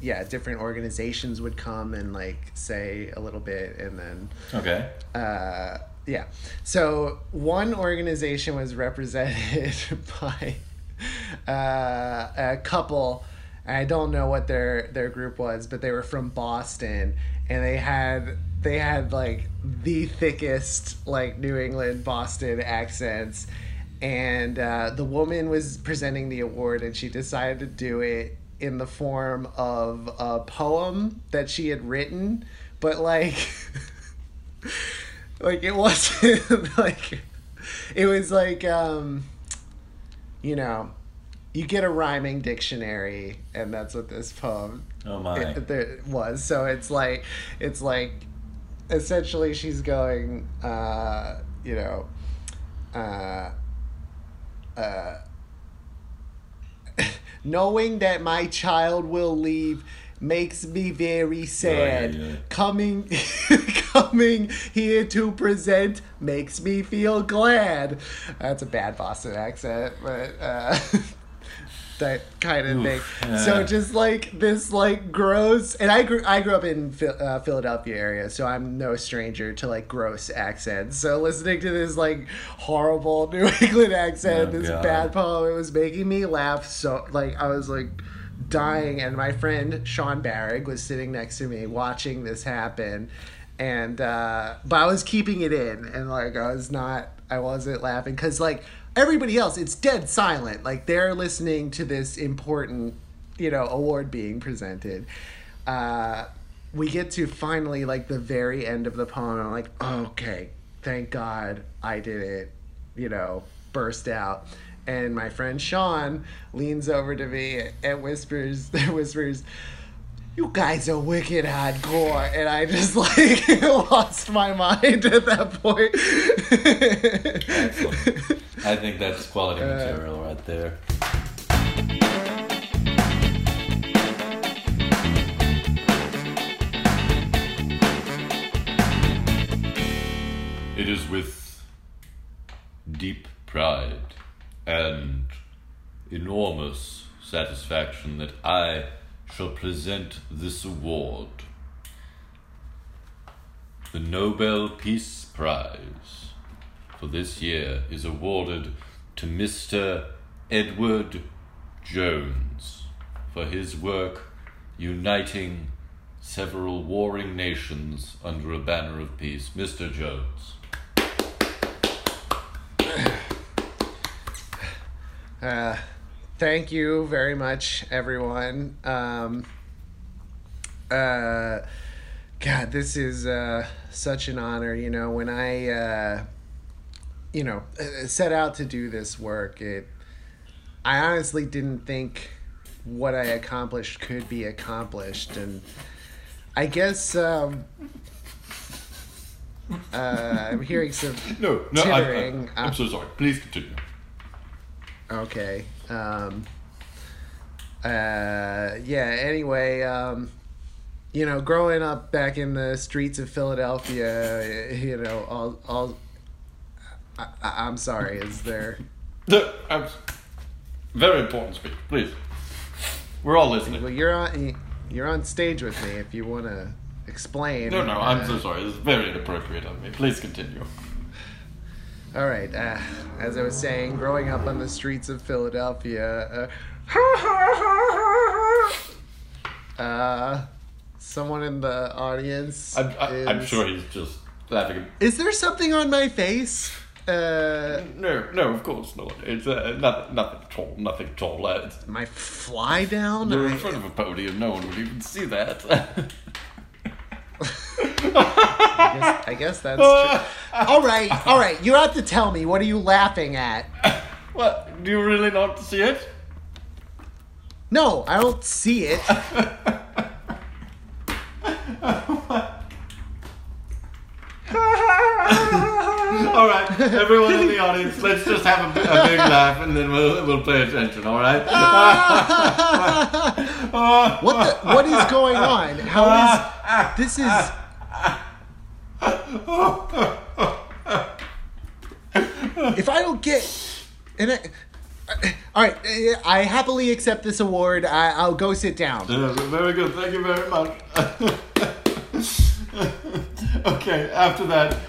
yeah, different organizations would come and like say a little bit and then Okay. uh, yeah. So one organization was represented by uh, a couple. I don't know what their their group was, but they were from Boston, and they had they had like the thickest like New England Boston accents. And uh, the woman was presenting the award, and she decided to do it in the form of a poem that she had written, but like. like it wasn't like it was like um you know you get a rhyming dictionary and that's what this poem Oh my. it, there was so it's like it's like essentially she's going uh you know uh uh knowing that my child will leave makes me very sad yeah. coming coming here to present makes me feel glad that's a bad boston accent but uh that kind of thing. Oof, so just like this like gross and i grew i grew up in uh, philadelphia area so i'm no stranger to like gross accents. So listening to this like horrible new england accent Oh, this God. bad poem it was making me laugh so like i was like dying and my friend sean barrick was sitting next to me watching this happen and uh but i was keeping it in and like i was not i wasn't laughing because like everybody else it's dead silent. Like they're listening to this important you know award being presented. Uh we get to finally like the very end of the poem i'm like okay thank god i did it you know burst out. And my friend sean leans over to me and whispers whispers you guys are wicked hardcore. And i just like lost my mind at that point. I think that's quality material right there. It is with deep pride and enormous satisfaction that I shall present this award. The Nobel Peace Prize for this year is awarded to Mr. Edward Jones for his work uniting several warring nations under a banner of peace. Mr. Jones. Uh, thank you very much, everyone. Um, uh, God, this is uh, such an honor. You know, when I, uh, you know, uh, set out to do this work, it, I honestly didn't think what I accomplished could be accomplished, and I guess um, uh, I'm hearing some No, no, I'm, Tittering. I'm, I'm so sorry. Please continue. Okay. Um, uh, yeah. Anyway, um, you know, growing up back in the streets of Philadelphia, you know, all, all. I, I- I'm sorry. Is there? I'm, very important speech. Please. We're all listening. Well, you're on. You're on stage with me. If you want to explain. No, no, I'm uh, so sorry. This is very inappropriate of me. Please continue. All right. Uh, as I was saying, growing up on the streets of Philadelphia, uh, uh, someone in the audience. I'm, I, I'm sure he's just laughing. Is there something on my face? Uh, No, no, of course not. It's uh, nothing, nothing at all. Nothing at all. Uh, it's, my fly down? you're in front of a podium. No one would even see that. I guess, I guess that's true. All right, all right. You have to tell me. What are you laughing at? what? Do you really not see it? No, I don't see it. All right, everyone in the audience, let's just have a, a big laugh and then we'll, we'll pay attention. All right? What the? What is going on? How is this? Is if I don't get, and I, all right, I happily accept this award. I, I'll go sit down. Uh, very good. Thank you very much. okay, after that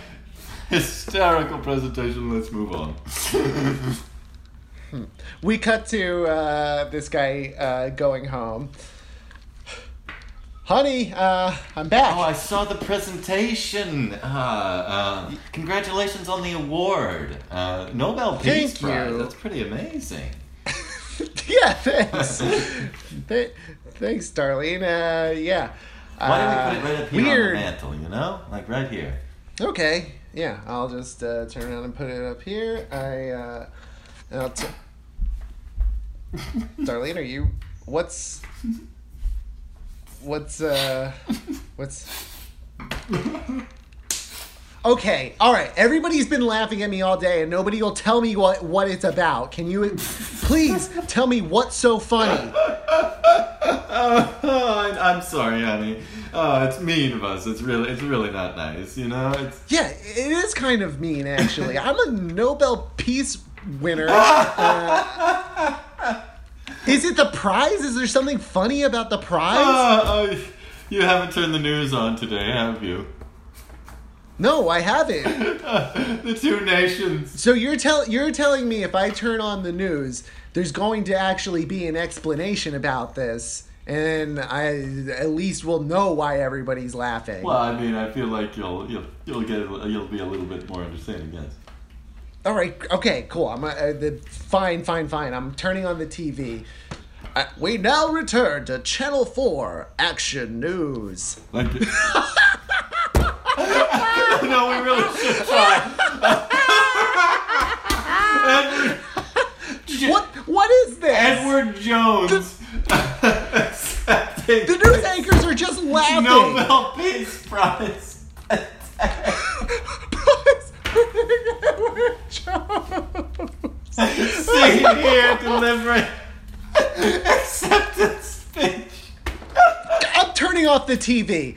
hysterical presentation, let's move on. We cut to uh, this guy uh, going home. Honey, uh, I'm back. Oh, I saw the presentation. Uh, uh, congratulations on the award. Uh, Nobel Peace Thank Prize. you. That's pretty amazing. yeah, thanks. Th- thanks, Darlene. Uh, yeah. Why don't we put it right up here weird. on the mantle, you know? Like right here. Okay. Yeah, I'll just uh, turn around and put it up here. I uh, and I'll t- Darlene, are you? What's? What's uh? What's? Okay, all right. Everybody's been laughing at me all day, and nobody will tell me what what it's about. Can you please tell me what's so funny? Oh, I'm, sorry, honey. Oh, it's mean of us. It's really, it's really not nice. You know, it's. Yeah, it is kind of mean, actually. I'm a Nobel Peace winner. Uh, is it the prize? Is there something funny about the prize? Oh, oh, you haven't turned the news on today, have you? No, I haven't. the two nations. So you're tell you're telling me if I turn on the news, there's going to actually be an explanation about this, and I at least will know why everybody's laughing. Well, I mean, I feel like you'll, you'll, you'll get, you'll be a little bit more understanding. Yes. All right, okay, cool. I'm uh, the fine, fine, fine. I'm turning on the TV. Uh, we now return to Channel Four Action News. Like. no, we really should try. Edward, What? What is this? Edward Jones accepting The news anchors are just laughing. Nobel Peace Prize. Edward Jones. Sitting here delivering acceptance speech. I'm turning off the TV.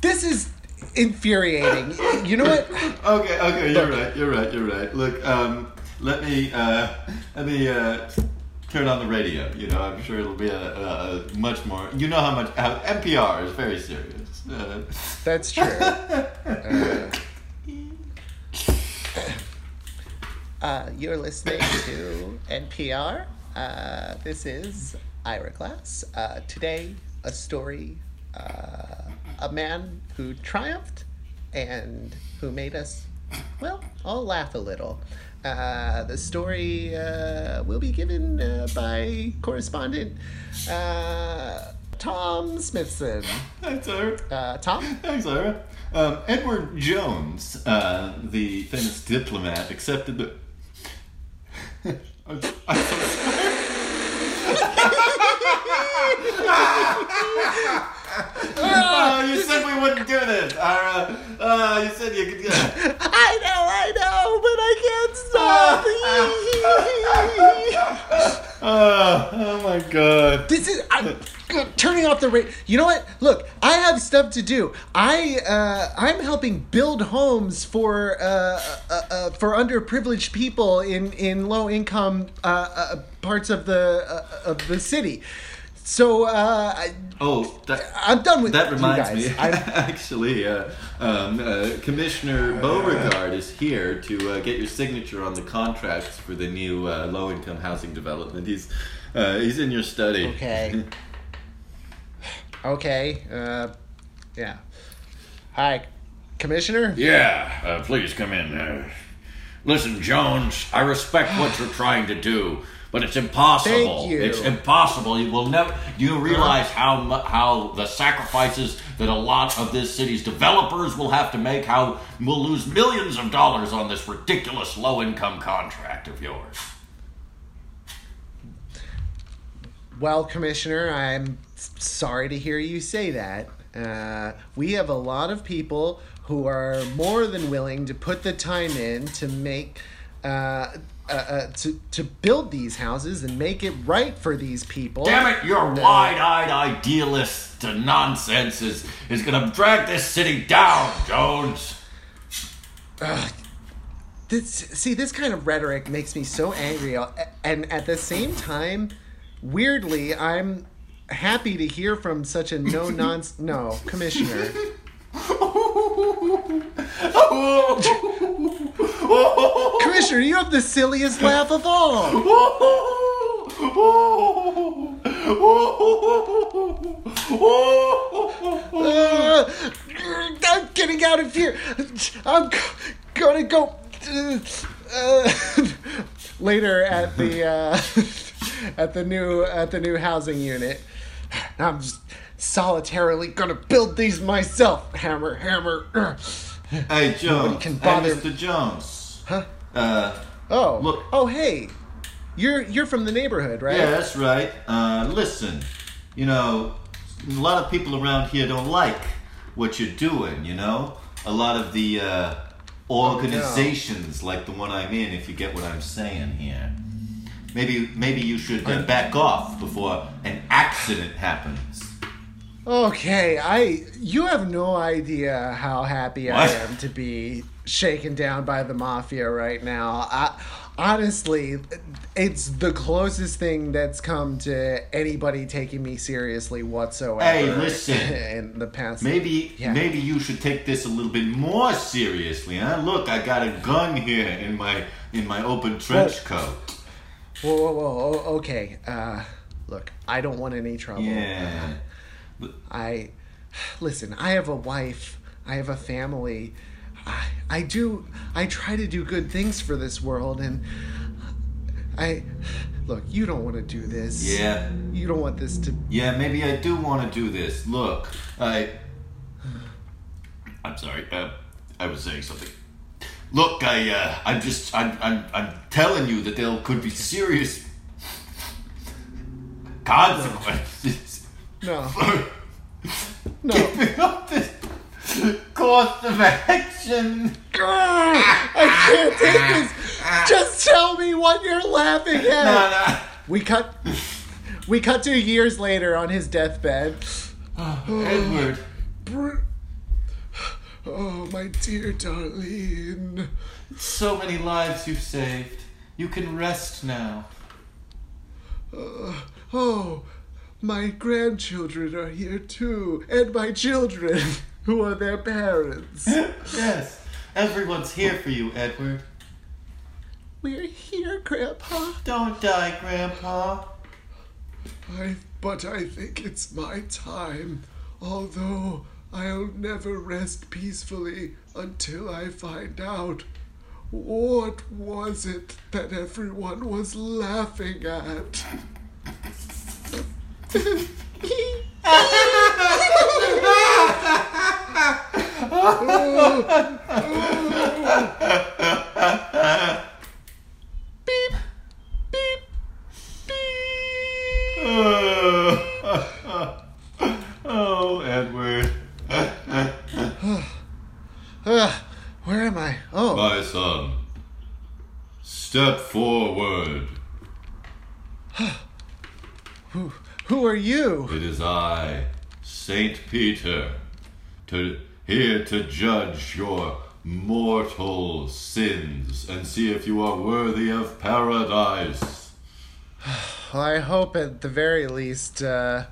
This is infuriating. You know what? Okay, okay, you're right, you're right, you're right. Look, um, let me, uh, let me, uh, turn on the radio. You know, I'm sure it'll be a, a, a much more. You know how much how NPR is very serious. Uh, That's true. Uh, uh, you're listening to NPR. Uh, this is Ira Glass. Uh, today, a story, uh, a man who triumphed and who made us, well, all laugh a little. Uh, the story uh, will be given uh, by correspondent uh, Tom Smithson. thanks, Ira. Uh, Tom? Thanks, Ira. Um, Edward Jones, uh, the famous diplomat, accepted the. I'm, I'm so sorry. Oh, you said we wouldn't do this, Ira. Uh, you said you could. I know, I know, but I can't stop. Oh, oh my god. this is I'm turning off the radio. You know what? Look, I have stuff to do. I uh, I'm helping build homes for uh, uh, uh, for underprivileged people in in low income uh, uh, parts of the uh, of the city. So uh, I, Oh, that, I'm done with that you reminds guys. me. I'm, Actually, uh, um, uh, Commissioner Beauregard is here to uh, get your signature on the contracts for the new uh, low-income housing development. He's uh, he's in your study. Okay. okay. Uh, yeah. Hi, Commissioner. Yeah, uh, please come in. Uh, listen, Jones, I respect what you're trying to do, but it's impossible. Thank you. It's impossible. You will never. Do you realize how how the sacrifices that a lot of this city's developers will have to make? How we'll lose millions of dollars on this ridiculous low-income contract of yours. Well, Commissioner, I'm sorry to hear you say that. Uh, we have a lot of people who are more than willing to put the time in to make. Uh, uh, uh, to, to build these houses and make it right for these people. Damn it, your wide-eyed idealist nonsense is, is gonna drag this city down, Jones. this see this kind of rhetoric makes me so angry uh, and at the same time weirdly i'm happy to hear from such a no nonsense no commissioner commissioner you have the silliest laugh of all Uh, i'm getting out of here i'm g- gonna go uh, later at the uh, at the new at the new housing unit i'm just solitarily gonna build these myself hammer hammer Hey, Jones. can Hey, Mr. Jones. Huh? Uh, oh Look. oh hey you're you're from the neighborhood right yeah, that's right. Uh, listen, you know, a lot of people around here don't like what you're doing, you know? A lot of the uh, organizations like the one I'm in, if you get what I'm saying here. Maybe, maybe you should uh, back off before an accident happens. Okay, I you have no idea how happy I am to be shaken down by the mafia right now. I honestly it's the closest thing that's come to anybody taking me seriously whatsoever. Hey, listen. in the past Maybe Yeah. maybe you should take this a little bit more seriously, huh? Look, I got a gun here in my in my open trench coat. Whoa, whoa, whoa. Okay. Uh look, I don't want any trouble. Yeah. I listen, I have a wife, I have a family. I, I do I try to do good things for this world and I look, you don't want to do this. Yeah. You don't want this to Yeah, maybe I do want to do this. Look, I. I'm sorry. Uh, I was saying something. Look, I. Uh, I'm just. I'm. I'm. I'm telling you that there could be serious consequences. No. No. giving up this course of action. I can't take this. Just tell me what you're laughing at. No, no. We cut we cut to years later on his deathbed. Edward. Br- Oh, my dear Darlene. So many lives you've saved. You can rest now. Uh, oh, my grandchildren are here too, and my children, who are their parents. Yes. Everyone's here for you, Edward. We're here, Grandpa. Don't die, Grandpa. I, but I think it's my time. Although I'll never rest peacefully until I find out what was it that everyone was laughing at. beep, beep, beep. oh, Edward. Ah, where am I? Oh, My son, step forward. who are you? It is I, Saint Peter, to here to judge your mortal sins and see if you are worthy of paradise. I hope at the very least, uh,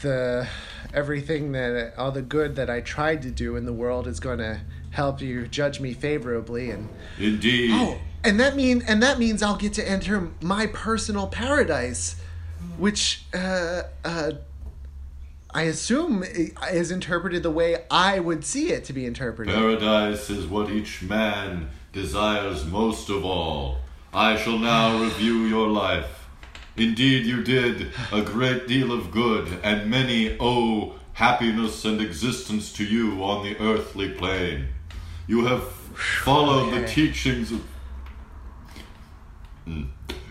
the everything that all the good that I tried to do in the world is going to help you judge me favorably, and Indeed. oh, and that mean and that means I'll get to enter my personal paradise, which uh, uh, I assume is interpreted the way I would see it to be interpreted. Paradise is what each man desires most of all. I shall now review your life. Indeed, you did a great deal of good, and many owe happiness and existence to you on the earthly plane. You have followed the teachings of. Mm.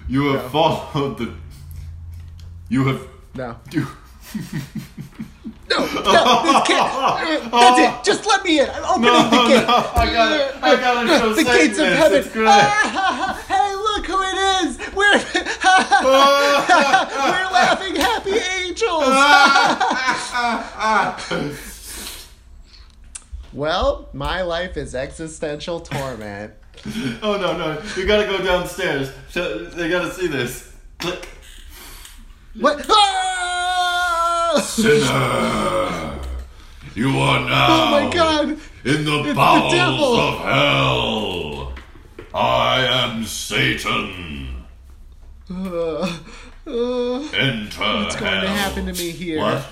You have followed the. You have. No. You, No, no, this can't. That's it. Just let me in. I'm opening the gate. I gotta, I gotta show the gates of heaven. this. It's great. Ah, hey, look who it is. We're we're laughing happy angels. Well, my life is existential torment. Oh no no! You gotta go downstairs. So they gotta see this. Click. What? Ah! Sinner, you are now Oh my god! in the the bowels devil. of hell. I am Satan. Uh, uh, Enter what's going to happen to me here? What?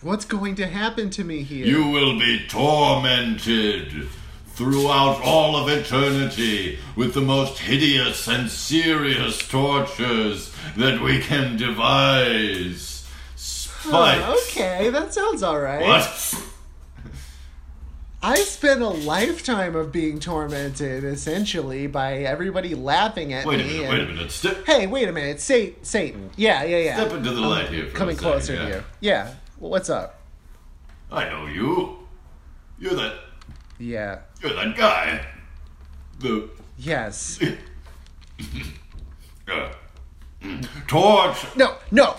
What's going to happen to me here? You will be tormented throughout all of eternity with the most hideous and serious tortures that we can devise. Huh, okay, that sounds alright. What? I spent a lifetime of being tormented, essentially, by everybody laughing at Wait a me. minute, and- wait a minute. Hey, wait a minute, Sa- Satan. Yeah, yeah, yeah. step into the light here for Coming a second, closer yeah. to you. Yeah. Well, what's up? I know you. You're that. Yeah. You're that guy. The Yes. uh, torch. No, no.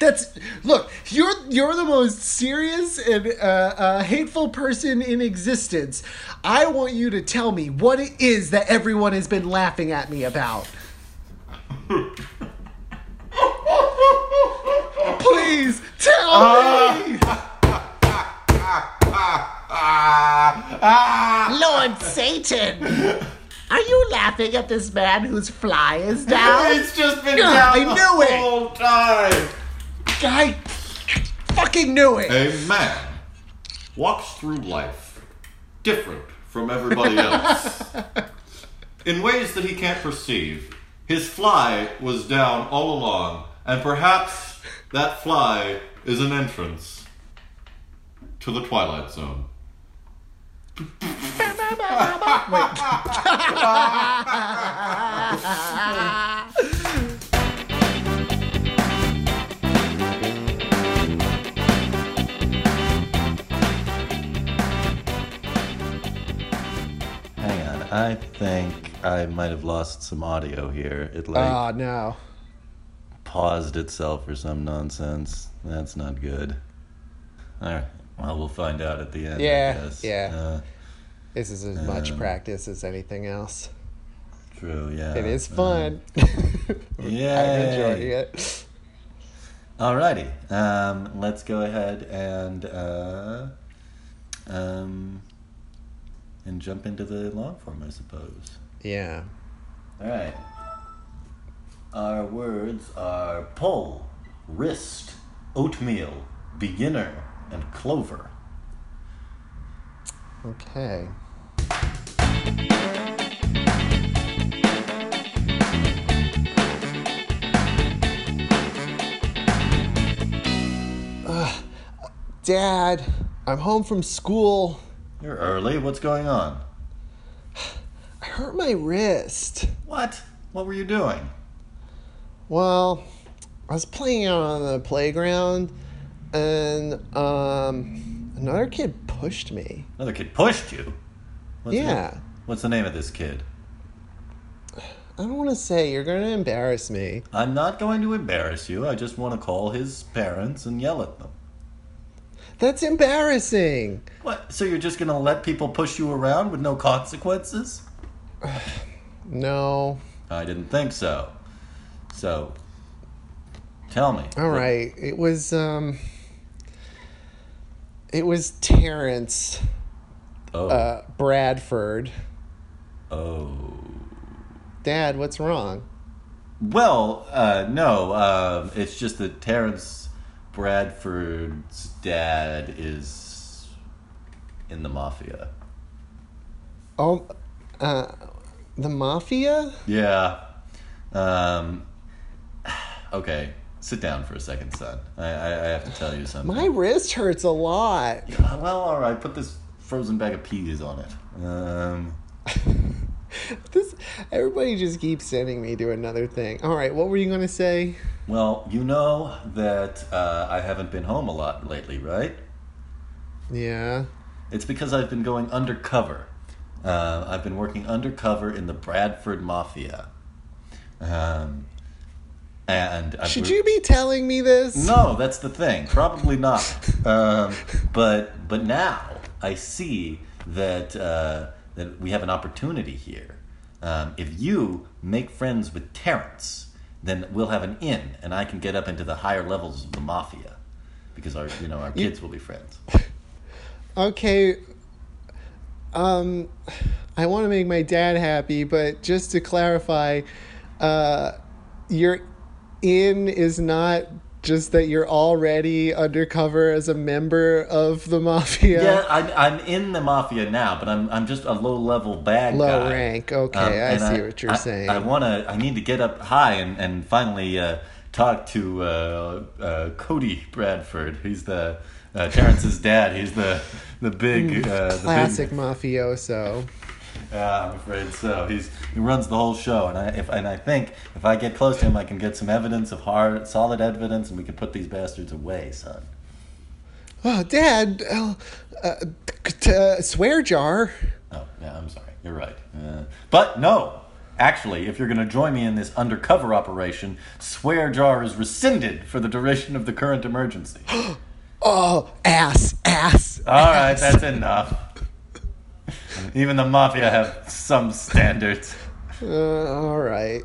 That's look. You're you're the most serious and uh, uh, hateful person in existence. I want you to tell me what it is that everyone has been laughing at me about. Please tell me. Ah! Lord Satan, are you laughing at this man whose fly is down? It's just been down I the knew it. whole time. I fucking knew it. A man walks through life different from everybody else in ways that he can't perceive. His fly was down all along, and perhaps that fly is an entrance to the Twilight Zone. Hang on, I think I might have lost some audio here. It like Oh no. paused itself or some nonsense. That's not good. All right. Well, we'll find out at the end. Yeah, yeah. Uh, This is as much Um, practice as anything else. true. Yeah. It is Uh, yeah. I'm enjoying it. Alrighty. Um, let's go ahead and uh, um, and jump into the long form, I suppose. Yeah. All right. Our words are pole, wrist, oatmeal, beginner, and clover. Okay. Ugh. Dad, I'm home from school. You're early. What's going on? I hurt my wrist. What? What were you doing? Well, I was playing out on the playground and um another kid pushed me. Another kid pushed you. What's the- Yeah. what's the name of this kid? I don't want to say you're going to embarrass me. I'm not going to embarrass you. I just want to call his parents and yell at them. That's embarrassing. What? So you're just going to let people push you around with no consequences? No. I didn't think so. So, tell me. All right. It was um it was Terrence Oh. uh Bradford. oh. Dad, what's wrong? Well, uh, no. Um, it's just that Terrence Bradford's dad is in the mafia. Oh uh the mafia? Yeah. Um, okay. Sit down for a second, son. I, I, I have to tell you something. My wrist hurts a lot. Yeah, Well, all right. Put this frozen bag of peas on it. Um, This everybody just keeps sending me to another thing. All right, what were you going to say? well, you know that uh, I haven't been home a lot lately, right? Yeah. It's because I've been going undercover. Uh, I've been working undercover in the Bradford Mafia. Um, and I've Should re- you be telling me this? No, that's the thing. Probably not. Um, but but now I see that uh, that we have an opportunity here. Um, if you make friends with Terrence, then we'll have an in, and I can get up into the higher levels of the mafia because our you know our kids will be friends. Okay. Um, I want to make my dad happy, but just to clarify, uh, your in is not just that you're already undercover as a member of the mafia. Yeah, I'm, I'm in the mafia now, but I'm I'm just a low level bad Low guy. Low rank. Okay, I and see what you're I- saying. I wanna I need to get up high and and finally uh, talk to uh, uh, Cody Bradford. He's the uh, Terrence's dad. He's the the big uh, the Classic big, mafioso. Yeah, I'm afraid so. He's he runs the whole show, and I if and I think if I get close to him, I can get some evidence of hard, solid evidence, and we can put these bastards away, son. Oh, Dad, uh, uh, t- uh, swear jar. Oh, yeah, I'm sorry. You're right. Uh, but no, actually, if you're going to join me in this undercover operation, swear jar is rescinded for the duration of the current emergency. Oh, ass, ass. All right, that's enough. Even the mafia have some standards. Uh, all right.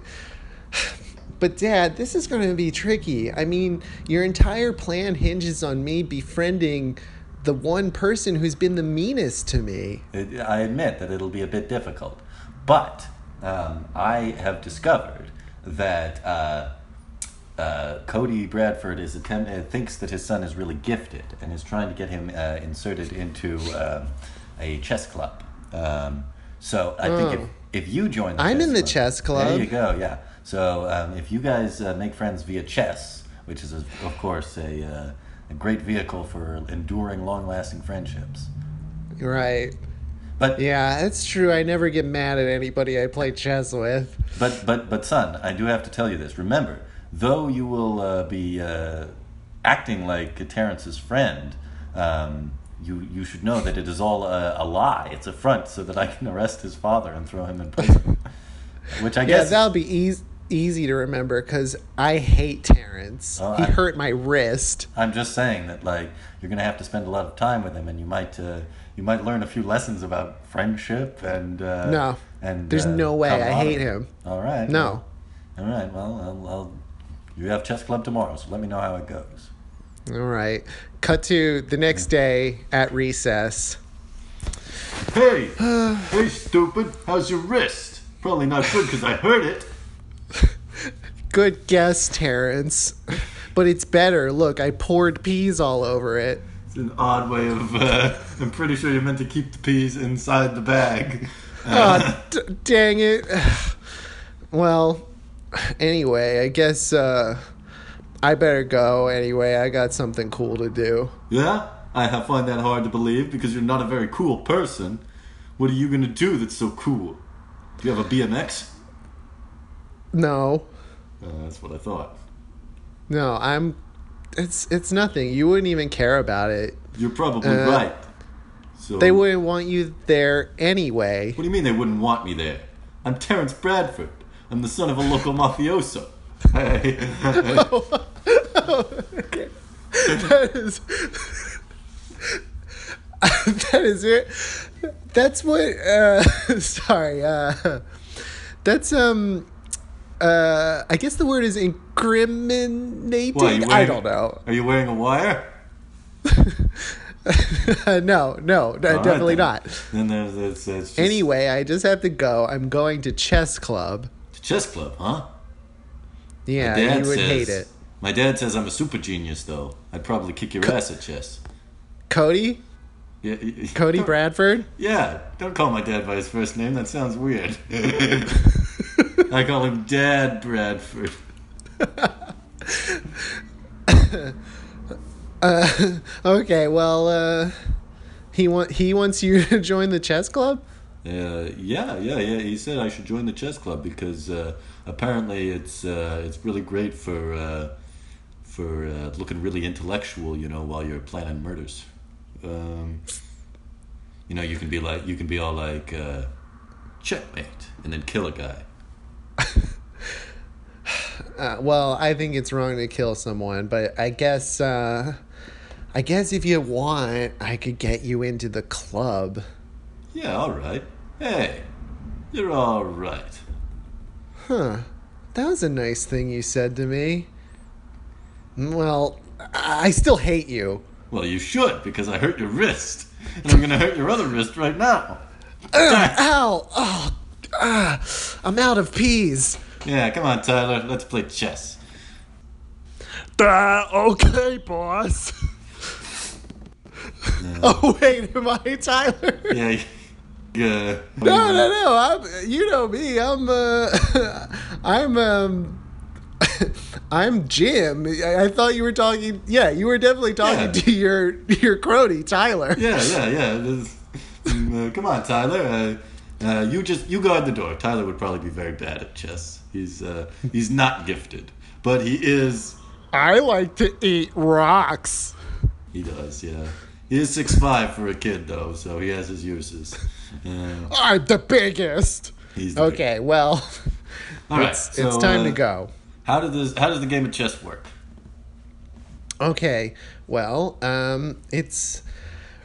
But dad, this is going to be tricky. I mean, your entire plan hinges on me befriending the one person who's been the meanest to me. It, I admit that it'll be a bit difficult, but um, I have discovered that uh, uh, Cody Bradford is attempt- uh, thinks that his son is really gifted and is trying to get him uh, inserted into um, a chess club. Um, so I think Oh. if, if you join, the I'm chess in the club- chess club. There you go. Yeah. So um, if you guys uh, make friends via chess, which is of course a, uh, a great vehicle for enduring, long-lasting friendships. Right. But Yeah, that's true. I never get mad at anybody I play chess with. But but but son, I do have to tell you this. Remember, though you will uh, be uh, acting like Terrence's friend, um, you you should know that it is all a, a lie. It's a front so that I can arrest his father and throw him in prison. Which I Yeah, guess that'll be easy easy to remember because I hate Terrence. Oh, he I- hurt my wrist. I'm just saying that like you're gonna have to spend a lot of time with him, and you might uh, you might learn a few lessons about friendship and uh, No. and There's uh, no way. I hate him. All right. No. All right. Well, I'll, I'll you have chess club tomorrow, so let me know how it goes. All right. Cut to the next day at recess. Hey, hey, stupid. How's your wrist? Probably not good because I hurt it. Good guess, Terrence. But it's better. Look, I poured peas all over it. It's an odd way of. Uh, I'm pretty sure you're meant to keep the peas inside the bag. Ah, d- dang it. Well, anyway, I guess uh, I better go anyway. I got something cool to do. Yeah, I find that hard to believe because you're not a very cool person. What are you gonna do that's so cool? Do you have a BMX? No, Uh, that's what I thought. no, I'm. It's it's nothing. You wouldn't even care about it. You're probably Uh, right. So They wouldn't want you there anyway. What do you mean they wouldn't want me there? I'm Terrence Bradford. I'm the son of a local mafioso. That is that is it that's what uh sorry uh that's um uh i guess the word is incriminating What, you i don't know Are you wearing a wire? no no no definitely then. not Then there's it's just anyway i just have to go i'm going to chess club To chess club, huh? Yeah you would says, hate it My dad says I'm a super genius, though. I'd probably kick your ass at chess. cody Yeah, cody don't- bradford Yeah, don't call my dad by his first name. That sounds weird. I call him Dad Bradford. okay well uh he want he wants you to join the chess club Uh, yeah, yeah, yeah. He said I should join the chess club because uh, apparently it's uh, it's really great for uh, for uh, looking really intellectual, you know, while you're planning murders. Um, you know, you can be like you can be all like uh, checkmate and then kill a guy. uh, well, I think it's wrong to kill someone, but I guess, uh, I guess if you want, I could get you into the club. Yeah, all right. Hey, you're all right. Huh. That was a nice thing you said to me. Well, I still hate you. Well, you should because I hurt your wrist, and I'm gonna hurt your other wrist right now. Ugh, ow! Oh, ah, I'm out of peas. Yeah, come on, Tyler. Let's play chess. Uh, okay, boss. Oh wait, am I Tyler? Yeah. Yeah. No, no, no. I'm. You know me. I'm. Uh, I'm. Um. I'm Jim. I, I thought you were talking. Yeah, you were definitely talking Yeah. to your your crony Tyler. Yeah, yeah, yeah. uh, come on, Tyler. Uh, uh, you just you guard the door. Tyler would probably be very bad at chess. He's uh, he's not gifted, but he is. I like to eat rocks. He does, yeah. He is six five for a kid though, so he has his uses. Uh, I'm the biggest. he's the Okay, well, All right, it's, so, it's time uh, to go. How does this? How does the game of chess work? Okay, well, um, it's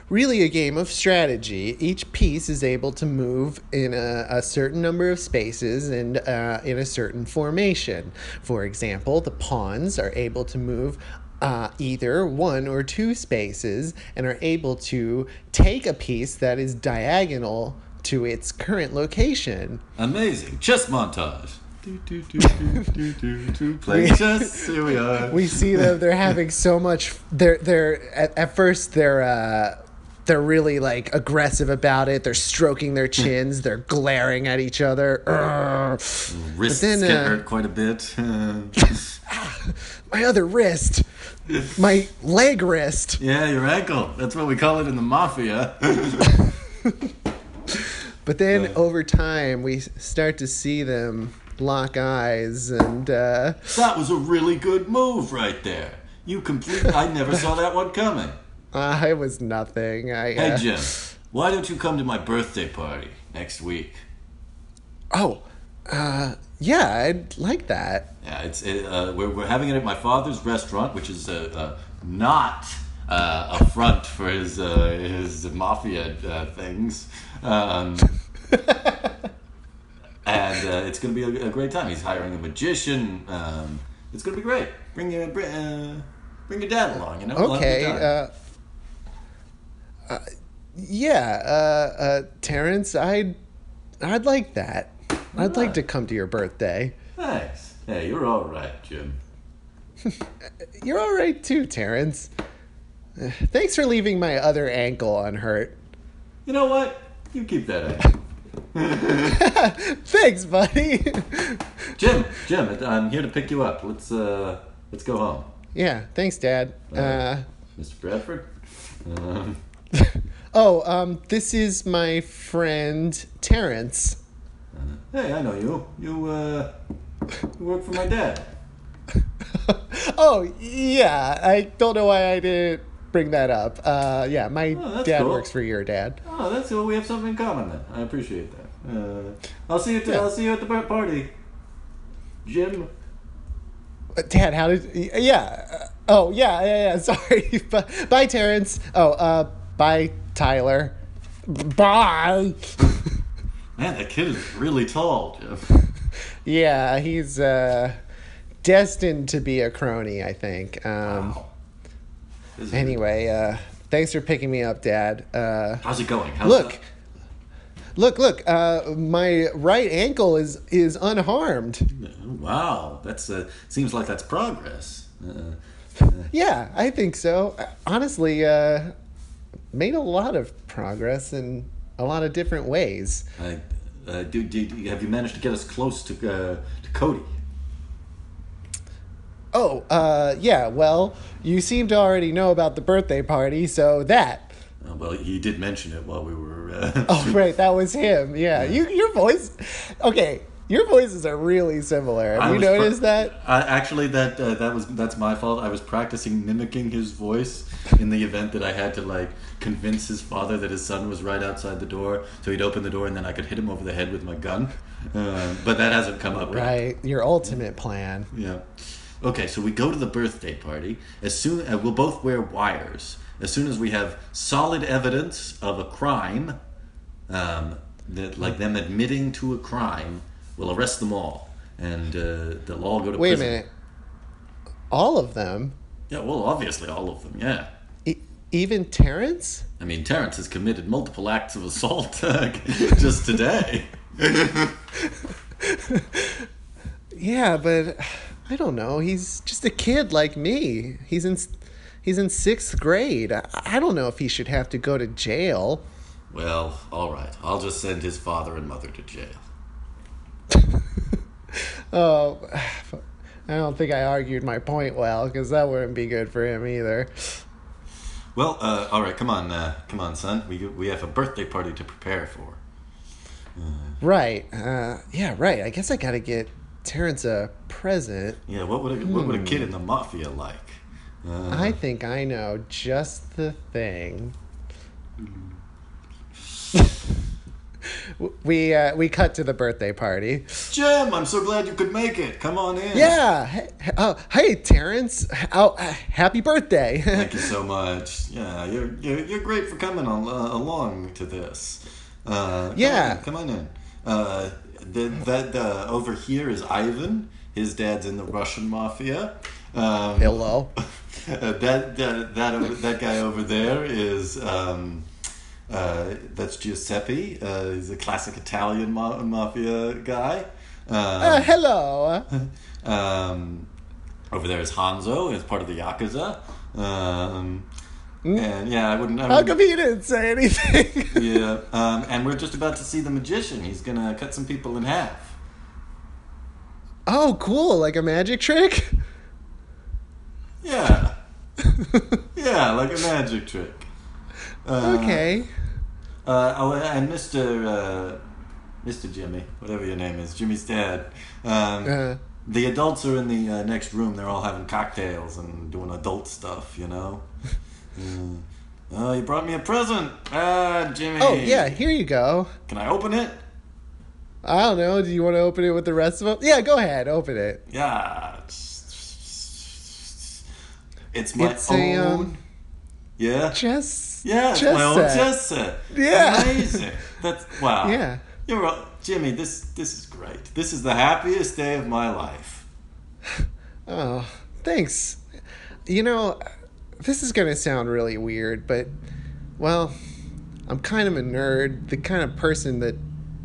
really a game of strategy. Each piece is able to move in a, a certain number of spaces and uh, in a certain formation. For example, the pawns are able to move. Uh, either one or two spaces and are able to take a piece that is diagonal to its current location. Amazing chess montage. Do, do, do, do, do, do, do. Play chess. Here we are. we see them they're having so much they're they're at, at first they're uh they're really like aggressive about it they're stroking their chins they're glaring at each other Urgh. Wrists then, get uh, hurt quite a bit. my other wrist my leg wrist yeah, your ankle. That's what we call it in the mafia. but then over time we start to see them lock eyes and uh that was a really good move right there. You complete. I never saw that one coming. i was nothing i Hey uh, Jim, why don't you come to my birthday party next week? oh uh yeah i'd like that Yeah, it's it, uh, we're we're having it at my father's restaurant, which is uh, uh, not uh, a front for his uh, his mafia uh, things. Um, and uh, it's going to be a, a great time. He's hiring a magician. Um, it's going to be great. Bring your bring, uh, bring your dad along. You know. We'll have a okay uh, uh yeah uh uh terrence i'd i'd like that i'd like to come to your birthday Thanks. Hey, you're all right, Jim. you're all right too terrence thanks for leaving my other ankle unhurt You know what? You keep that ankle. thanks buddy Jim, Jim, I'm here to pick you up. Let's uh, let's go home. yeah thanks dad uh Mr. Bradford. Um, oh um this is my friend terrence hey, I know you. You uh, you work for my dad. oh yeah i don't know why i didn't bring that up uh yeah my Oh, dad cool. works for your dad Oh, that's cool. We have something in common then. I appreciate that. Uh, I'll see you. T- Yeah. I'll see you at the party. Jim. Uh, Dad, how did? Yeah. uh, Oh, yeah, yeah, yeah. Sorry. Bye, bye, Terrence. Oh, uh, bye, Tyler. Bye. Man, that kid is really tall, Jim. yeah, he's uh, destined to be a crony. I think. Um, Wow. Anyway, uh, thanks for picking me up, Dad. Uh, how's it going? How's look. Look, look. Uh, my right ankle is is unharmed. wow, that's uh, seems like that's progress. Uh, Yeah, I think so. Honestly, uh, made a lot of progress in a lot of different ways. I, uh, do, do, have you managed to get us close to uh, to Cody? Oh, uh, yeah, well, you seem to already know about the birthday party, so that. Uh, well, he did mention it while we were. Uh, Oh, right, that was him. Yeah, you, your voice. Okay, your voices are really similar. I Have you was pra- noticed that? Uh, actually, that uh, that was that's my fault. I was practicing mimicking his voice in the event that I had to like convince his father that his son was right outside the door, so he'd open the door and then I could hit him over the head with my gun. Uh, but that hasn't come up yet. Right, your ultimate plan. Yeah. Okay, so we go to the birthday party. As soon uh, we'll both wear wires. As soon as we have solid evidence of a crime, um, that like them admitting to a crime, we'll arrest them all, and uh, they'll all go to Wait a prison. minute. All of them, Yeah, well, obviously all of them. Yeah. Even Terrence? I mean, Terrence has committed multiple acts of assault uh, just today. Yeah, but I don't know. He's just a kid like me. He's in he's in sixth grade. I, I don't know if he should have to go to jail. Well, all right. I'll just send his father and mother to jail. Oh, I don't think I argued my point well because that wouldn't be good for him either. Well, uh, all right. Come on, uh, come on, son. We we have a birthday party to prepare for. Right. Uh, yeah, right. I guess I gotta get Terrence a present. Yeah. What would a, what would a kid in the mafia like? Uh, I think I know just the thing. We uh, we cut to the birthday party. Jim, I'm so glad you could make it. Come on in. Yeah. Hey, oh, hey, Terrence. Oh, happy birthday. Thank you so much. Yeah, you're you're, you're great for coming al- uh, along to this. Uh, come Yeah. on come on in. Uh, the, that uh, over here is Ivan. His dad's in the Russian mafia. Um, Hello. that that that that guy over there is um, uh, that's Giuseppe. Uh, he's a classic Italian ma- mafia guy. Um, Uh, hello. um, over there is Hanzo, is part of the Yakuza. Um, and yeah, I wouldn't. I How come he didn't say anything? yeah, um, and we're just about to see the magician. He's gonna cut some people in half. oh, cool. Like a magic trick? Yeah, yeah, like a magic trick. Uh, Okay. Uh, oh, and Mr. Uh, Mr. Jimmy, whatever your name is, Jimmy's dad. Um, Uh, the adults are in the uh, next room. They're all having cocktails and doing adult stuff, you know. Mm. Oh, you brought me a present. Ah, Jimmy. oh, yeah, here you go. Can I open it? I don't know. Do you want to open it with the rest of them? Yeah, go ahead. Open it. Yeah. It's, my It's a, own. um, yeah. Chess. Yeah, chess my own set. chess set. Yeah. Amazing. That's wow. Yeah. You're right. Jimmy, this this is great. This is the happiest day of my life. Oh, thanks. You know, this is going to sound really weird, but, well, I'm kind of a nerd, the kind of person that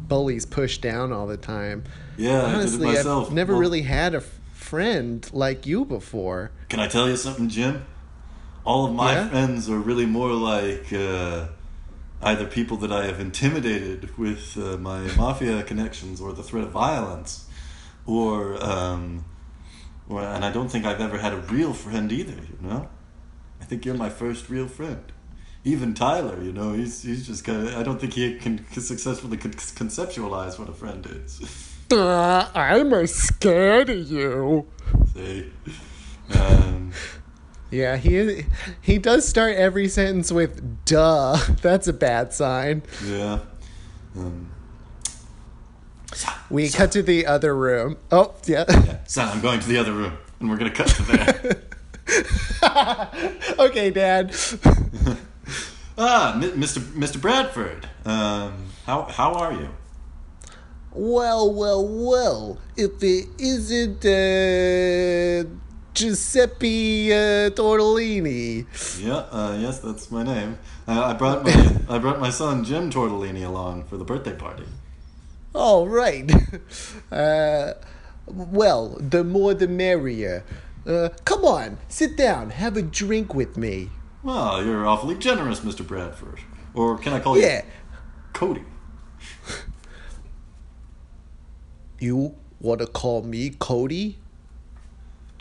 bullies push down all the time. Yeah, Honestly, I did it myself. I've never Well, really had a friend like you before. Can I tell you something, Jim? All of my Yeah? friends are really more like uh, either people that I have intimidated with uh, my mafia connections or the threat of violence, or um, or and I don't think I've ever had a real friend either. You know, I think you're my first real friend. Even Tyler, you know, he's he's just kind of. I don't think he can successfully con- conceptualize what a friend is. Uh, I'm scared of you. See, um, Yeah, he he does start every sentence with "duh." That's a bad sign. yeah. Um, We cut to the other room. Oh, yeah. Son, I'm going to the other room, and we're gonna cut to there. okay, Dad. ah, Mr. Mr. Bradford. Um, how how are you? Well, well, well. If it isn't uh, Giuseppe uh, Tortellini. Yeah, uh, yes, that's my name. Uh, I brought my I brought my son Jim Tortellini along for the birthday party. All right. Uh, well, the more the merrier. Uh, come on, sit down, have a drink with me. Well, you're awfully generous, Mr. Bradford. Or can I call you Yeah. Cody? You want to call me Cody?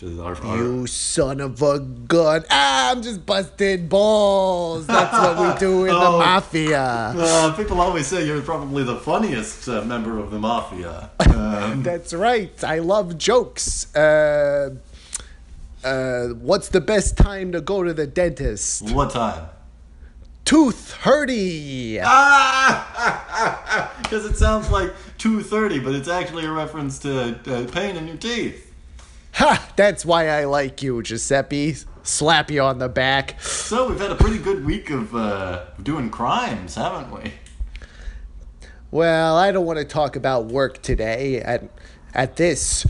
Our, our- You son of a gun. Ah, I'm just busting balls. That's what we do in the Oh. mafia. Uh, people always say you're probably the funniest uh, member of the mafia. Um, That's right. I love jokes. Uh, uh, what's the best time to go to the dentist? what time? Tooth hurty. Ah! Because it sounds like 230, but it's actually a reference to uh, pain in your teeth. Ha! That's why I like you, Giuseppe. Slap you on the back. So we've had a pretty good week of uh, doing crimes, haven't we? Well, I don't want to talk about work today at at this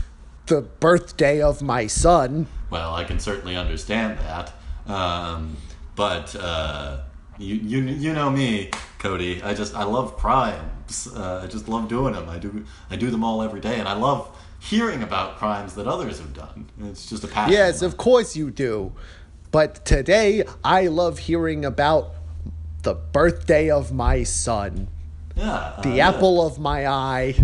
the birthday of my son. Well, I can certainly understand that. Um, but uh, you, you you know me, Cody. I just I love crimes. Uh, I just love doing them. I do I do them all every day, and I love hearing about crimes that others have done. It's just a passion. Yes, of course you do. But today I love hearing about the birthday of my son, yeah. the uh, apple of my eye,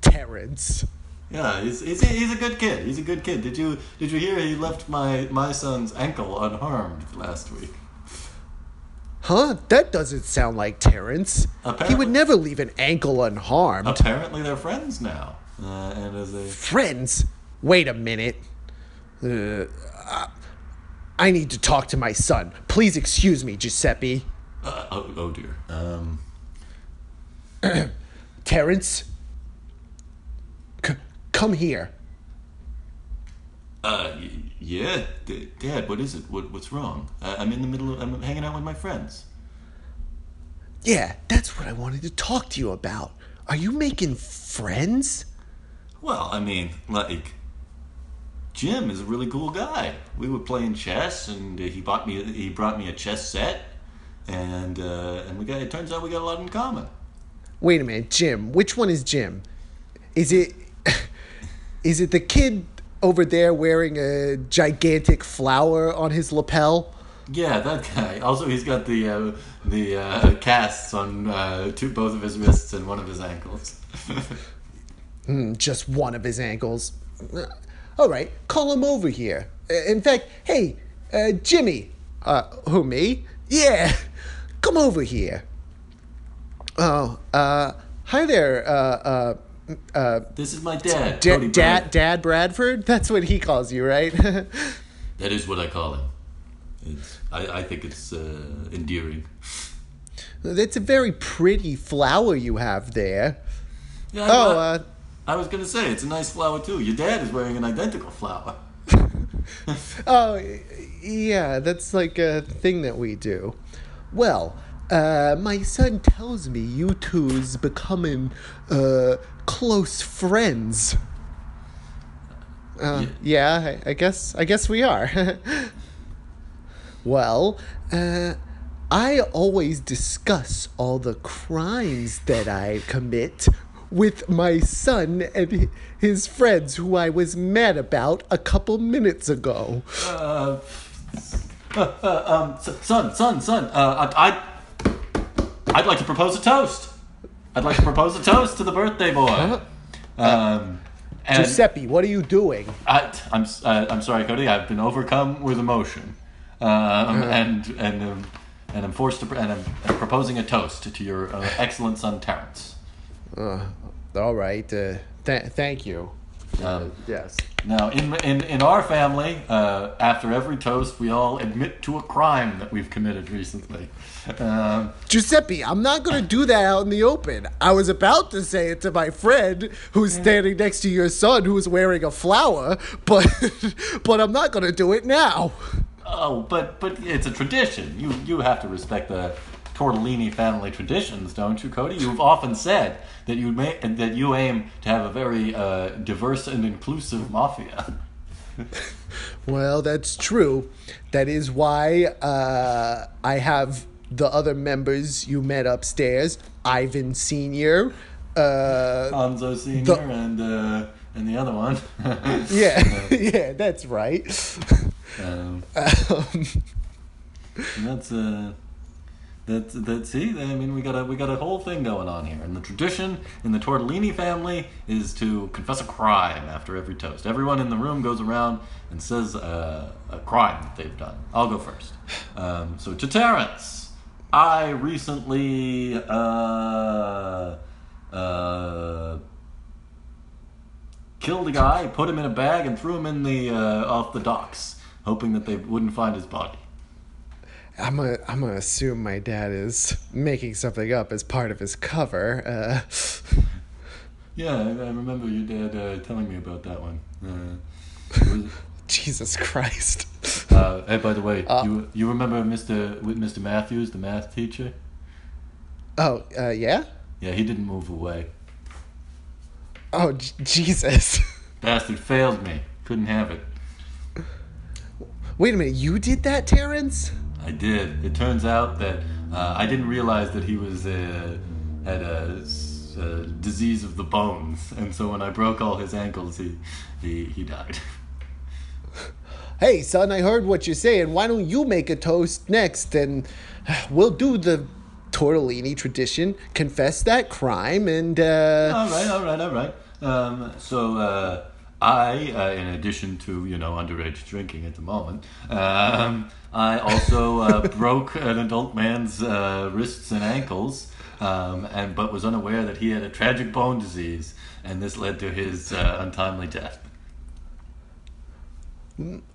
Terrence. Yeah, he's, he's, he's a good kid. He's a good kid. Did you did you hear he left my my son's ankle unharmed last week? Huh? That doesn't sound like Terrence. He would never leave an ankle unharmed. Apparently, they're friends now. Uh, and as a Friends? Wait a minute. Uh, I need to talk to my son. Please excuse me, Giuseppe. uh, oh, oh dear. Um, Terrence? C- come here. uh, y- yeah, D- Dad. What is it? What what's wrong? Uh, I'm in the middle. of... I'm hanging out with my friends. Yeah, that's what I wanted to talk to you about. Are you making friends? Well, I mean, like, Jim is a really cool guy. We were playing chess, and uh, he bought me. He brought me a chess set, and uh, and we got. It turns out we got a lot in common. Wait a minute, Jim. Which one is Jim? Is it is it the kid over there wearing a gigantic flower on his lapel? Yeah, that guy. Also, he's got the uh, the uh, casts on uh, two, both of his wrists and one of his ankles. Hmm, just one of his ankles. Uh, All right, call him over here. Uh, In fact, hey, uh, Jimmy. Uh, who me? Yeah, come over here. Oh, uh, hi there. Uh, uh, uh, this is my dad, Da- Cody Dad, Brad. Dad Bradford. That's what he calls you, right? That is what I call him. It's, I, I think it's uh, endearing. That's a very pretty flower you have there. Yeah, Oh, uh, I was gonna say it's a nice flower too. Your dad is wearing an identical flower. oh, yeah, that's like a thing that we do. Well, uh, my son tells me you two's becoming uh, close friends. Uh, yeah, I, I guess I guess we are. well, uh, I always discuss all the crimes that I commit with my son and his friends who I was mad about a couple minutes ago. Uh, uh, um, son, son, son. Uh, I, I'd, I'd like to propose a toast. I'd like to propose a toast to the birthday boy. Um, and Giuseppe, what are you doing? I, I'm, uh, I'm sorry, Cody. I've been overcome with emotion, um, and and um, and I'm forced to and I'm, I'm proposing a toast to your uh, excellent son Terrence. Uh, all right. Uh, th- thank you. Um, Yes. Now, in, in, in our family, uh, after every toast, we all admit to a crime that we've committed recently. Um, Giuseppe, I'm not going to do that out in the open. I was about to say it to my friend who's standing next to your son who's wearing a flower, but but I'm not going to do it now. oh, but but it's a tradition. You you have to respect the Tortellini family traditions, don't you, Cody? You've often said that you may, that you aim to have a very uh, diverse and inclusive mafia. Well, that's true. That is why uh, I have the other members you met upstairs Ivan Sr., uh, Hanzo Senior The- and uh, and the other one. yeah, yeah, that's right. um, Um, that's uh that's that see I mean we got a we got a whole thing going on here. And the tradition in the Tortellini family is to confess a crime after every toast. Everyone in the room goes around and says uh, a crime that they've done. I'll go first. Um, so to Terrence I recently uh, uh, killed a guy put him in a bag and threw him in the uh, off the docks hoping that they wouldn't find his body I'm gonna I'm gonna assume my dad is making something up as part of his cover. Uh, Yeah, I, I remember your dad uh, telling me about that one. Uh, was- Jesus Christ. uh, hey, by the way, Uh, you you remember Mr. with Mr. Matthews, the math teacher? Oh, uh, yeah. Yeah, he didn't move away. Oh, J- Jesus. Bastard failed me. Couldn't have it. Wait a minute, you did that, Terrence? I did. It turns out that uh, I didn't realize that he was uh, had a disease of the bones, and so when I broke all his ankles, he he, he died. Hey, son, I heard what you're saying. Why don't you make a toast next and we'll do the tortellini tradition, confess that crime, and, uh. all right, all right, all right. Um, so uh, I, uh, in addition to you know underage drinking at the moment, um, I also uh, broke an adult man's uh, wrists and ankles, um, and but was unaware that he had a tragic bone disease, and this led to his uh, untimely death.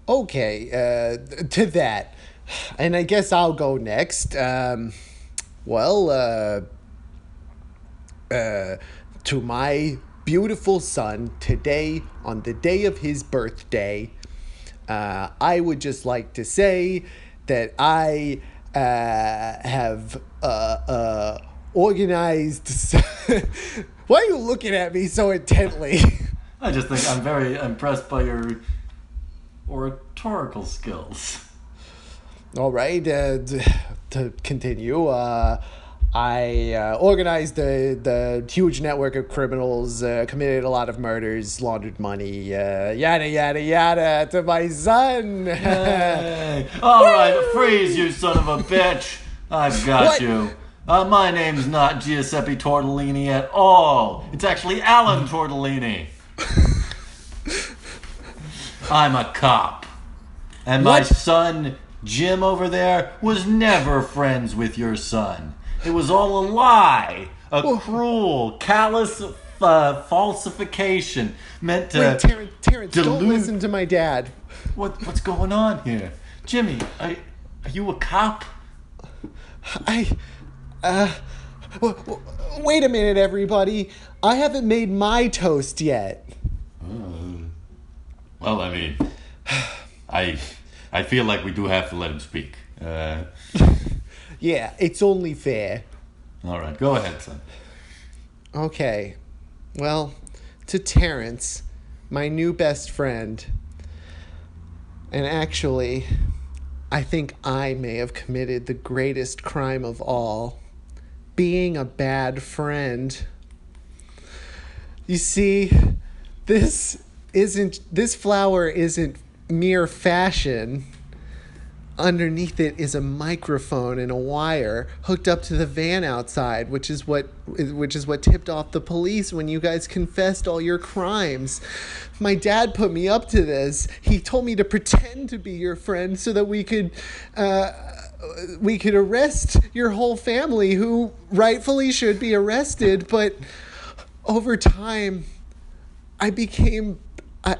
Okay, uh, to that. And I guess I'll go next. Um, well, uh, uh, to my beautiful son, today, on the day of his birthday, uh, I would just like to say that I uh, have uh, uh, organized. Why are you looking at me so intently? I just think I'm very impressed by your oratorical skills. All right, uh, to continue, uh, I uh, organized the, the huge network of criminals, uh, committed a lot of murders, laundered money, uh, yada, yada, yada, to my son. Hey, all right, freeze, you son of a bitch! I've got What? you. Uh, my name's not Giuseppe Tortellini at all. It's actually Alan Tortellini. I'm a cop. And my What? son, Jim over there, was never friends with your son. It was all a lie. A cruel, callous uh, falsification meant to. Wait, Terrence, Terrence don't listen to my dad. What what's going on here, Jimmy? Are, are you a cop? I, uh, w- w- wait a minute, everybody. I haven't made my toast yet. Well, I mean, I I feel like we do have to let him speak. Uh, Yeah, it's only fair. all right, go ahead, son. Okay. Well, to Terrence, my new best friend. And actually, I think I may have committed the greatest crime of all being a bad friend. You see, this isn't this flower isn't mere fashion. Underneath it is a microphone and a wire hooked up to the van outside, which is what which is what tipped off the police when you guys confessed all your crimes. My dad put me up to this. He told me to pretend to be your friend so that we could uh, we could arrest your whole family who rightfully should be arrested, but over time I became I,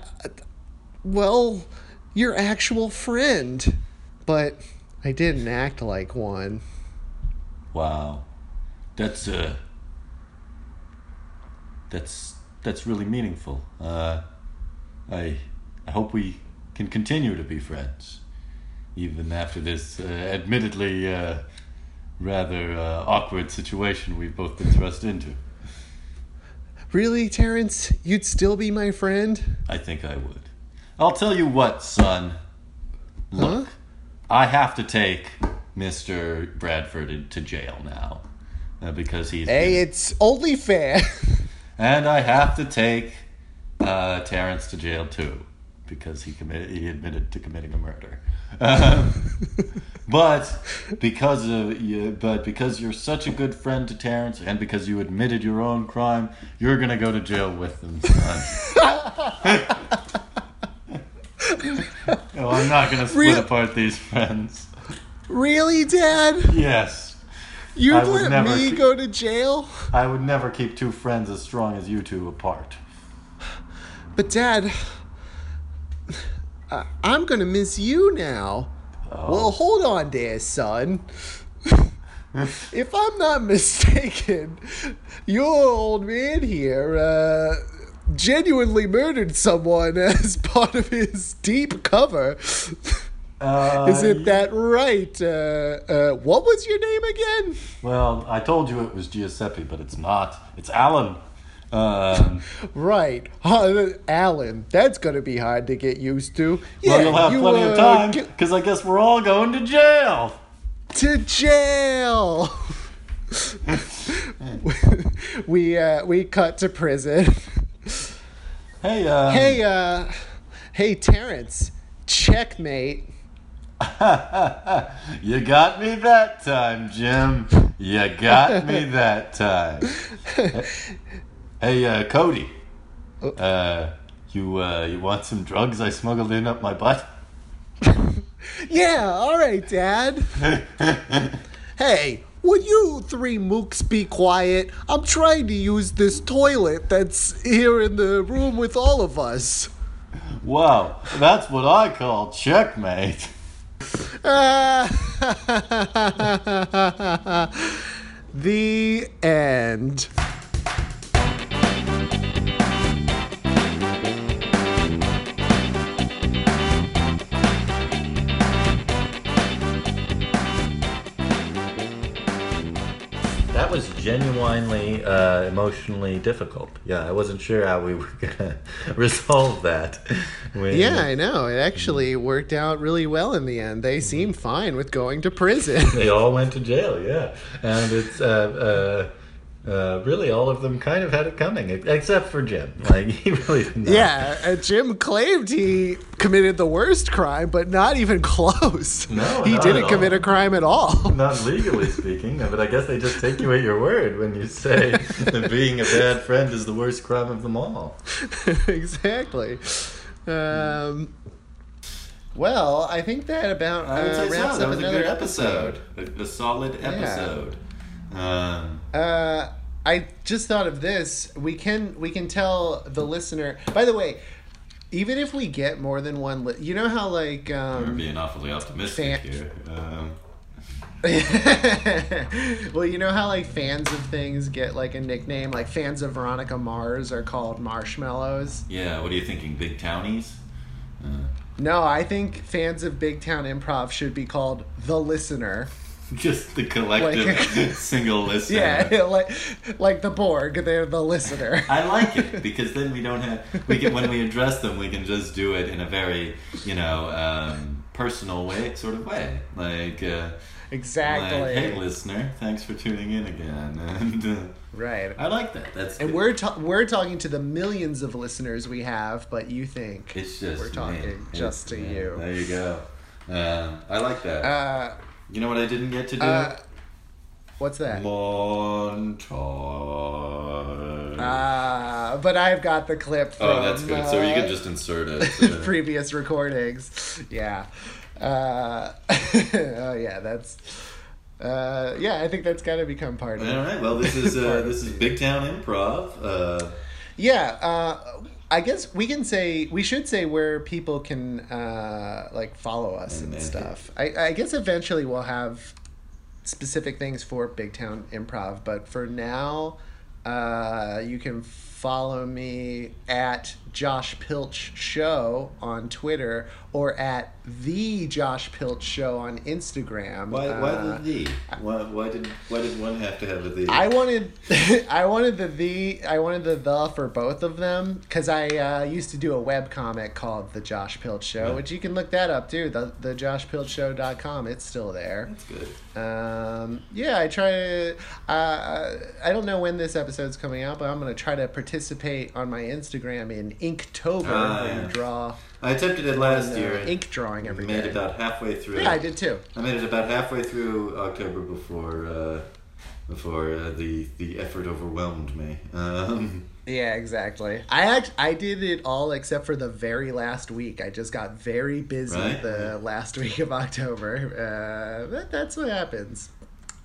well, your actual friend. But I didn't act like one. Wow, that's uh, that's that's really meaningful. Uh, I I hope we can continue to be friends, even after this uh, admittedly uh, rather uh, awkward situation we've both been thrust into. Really, Terrence? You'd still be my friend? I think I would. I'll tell you what, son. Look, Huh? I have to take Mr. Bradford to jail now uh, because he's. Hey, it's only fair. and I have to take uh, Terrence to jail too because he committed. He admitted to committing a murder. Um, but because of you, but because you're such a good friend to Terrence, and because you admitted your own crime, you're gonna go to jail with them, son. no, I'm not gonna split Real- apart these friends. really, Dad? Yes, You'd I would let me keep- go to jail? I would never keep two friends as strong as you two apart. But, Dad, I'm gonna miss you now. Well, hold on there, son. if I'm not mistaken, your old man here uh, genuinely murdered someone as part of his deep cover. Uh, Isn't that right? Uh, uh, what was your name again? Well, I told you it was Giuseppe, but it's not. It's Alan. Um, Right, huh, Alan. That's gonna be hard to get used to. well, you'll have you, plenty uh, of time because I guess we're all going to jail. to jail. we uh, we cut to prison. Hey, uh, Hey, uh, hey, Terrence. Checkmate. you got me that time, Jim. You got me that time. hey, uh, Cody. Uh, you uh, you want some drugs I smuggled in up my butt? Yeah, all right, Dad. hey, would you three mooks be quiet? I'm trying to use this toilet that's here in the room with all of us. Wow, that's what I call checkmate. emotionally difficult. Yeah, I wasn't sure how we were gonna resolve that. When- Yeah, I know. It actually worked out really well in the end. They seem fine with going to prison. they all went to jail. Yeah, and it's uh, uh, uh, really all of them kind of had it coming, except for Jim. Like he really did not. yeah, uh, Jim claimed he committed the worst crime, but not even close. No, he not didn't at commit a crime at all. Not legally speaking, but I guess they just take you at your word when you say that being a bad friend is the worst crime of them all. exactly. Um, well, I think that about I would uh, say wraps so. That up was a another good episode. A, a solid Yeah. episode. Um, Uh, I just thought of this. We can we can tell the listener. By the way, even if we get more than one, li- you know how like we're um, being awfully optimistic Fan- here. Um, well, you know how like fans of things get like a nickname. Like fans of Veronica Mars are called marshmallows. yeah, what are you thinking? Big townies? Uh, No, I think fans of Big Town Improv should be called the listener. Just the collective Like- single listener. Yeah, like like the Borg, they're the listener. I like it because then we don't have we can when we address them we can just do it in a very you know um, personal way sort of way like uh, Exactly. like, hey listener thanks for tuning in again and uh, Right. I like that that's And good. we're ta- we're talking to the millions of listeners we have, but you think it's just we're talking me. just to It's- yeah, you. there you go um, I like that Uh, you know what I didn't get to do uh, what's that? montage Ah, but I've got the clip from oh that's good so you uh, can just insert it uh, previous recordings. Yeah. Uh, oh yeah, that's. Uh, yeah, I think that's got to become part of all right well this is uh, this is Big Town Improv uh, Yeah, uh, I guess we can say we should say where people can uh, like follow us and, And- stuff. I, I guess eventually we'll have specific things for Big Town Improv, but for now, uh, you can follow me at Josh Pilch Show on Twitter or at the Josh Pilch Show on Instagram. Why, why Uh, the the? Why, why did why did one have to have a the? I wanted, I wanted the the, I wanted the the for both of them because I uh, used to do a web comic called The Josh Pilch Show, Yeah. which you can look that up too. The the joshpilchshow.com. It's still there. That's good. Um, yeah, I try to. Uh, I don't know when this episode's coming out, but I'm gonna try to participate on my Instagram in Inktober, Ah, where yeah. you draw I attempted it last uh, year. and ink drawing every made day. it about halfway through. Yeah, I did too. I made it about halfway through October before uh, before uh, the the effort overwhelmed me. Um, Yeah, exactly. I act- I did it all except for the very last week. I just got very busy Right. the last week of October. Uh, but that's what happens.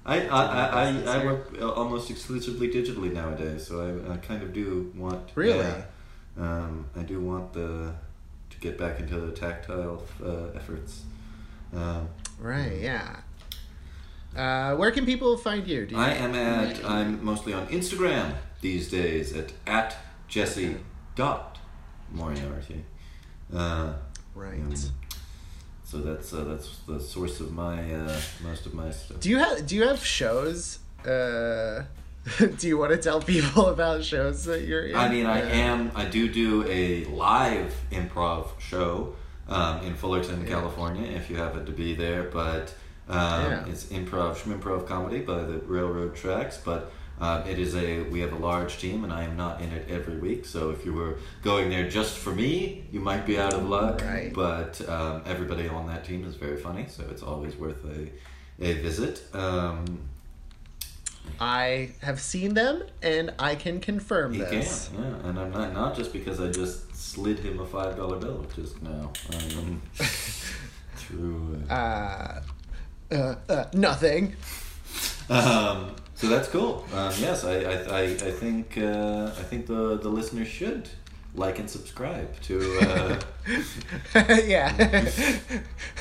I I, I, I, I work uh, almost exclusively digitally nowadays, so I, I kind of do want Really? yeah. um, I do want the to get back into the tactile uh, efforts. Um, Right. Yeah. Uh, where can people find you? Do you I am at I'm mostly on Instagram these days at at Jesse dot Moriarty. Uh, right. um, so that's uh, that's the source of my uh, most of my stuff. Do you have Do you have shows? Uh, do you want to tell people about shows that you're in? I mean, I am. I do do a live improv show um, in Fullerton, Yeah. California. If you happen to be there, but um, Yeah. it's improv schmimprov comedy by the Railroad Tracks. But uh, it is a we have a large team, and I am not in it every week. So if you were going there just for me, you might be out of luck. Right. But um, everybody on that team is very funny, so it's always worth a a visit. Um, I have seen them, and I can confirm He this. can, yeah, and I'm not not just because I just slid him a five dollar bill just now. Um, through. Uh, Uh, uh, uh, nothing. um, so that's cool. Um, yes, I I, I, I think uh, I think the the listeners should like and subscribe to. Uh, yeah.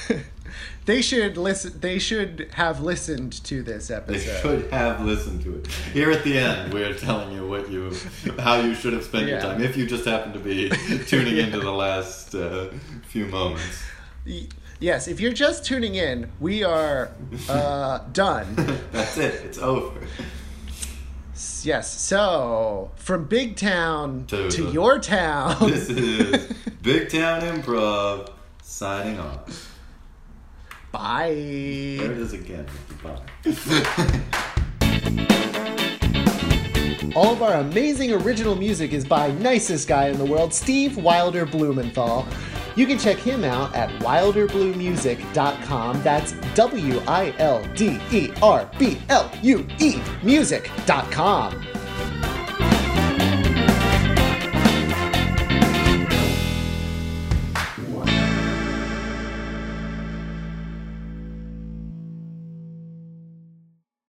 they should listen. They should have listened to this episode. they should have listened to it. Here at the end, we're telling you what you, how you should have spent your time if you just happen to be tuning into the last uh, few moments. Yes, if you're just tuning in, we are uh, done. That's it. It's over. Yes, so from big town To to, your town. This is Big Town Improv signing off. Bye. There it is again. Bye. All of our amazing original music is by nicest guy in the world, Steve Wilder Blumenthal. You can check him out at wilderbluemusic.com. That's W I L D E R B L U E music.com.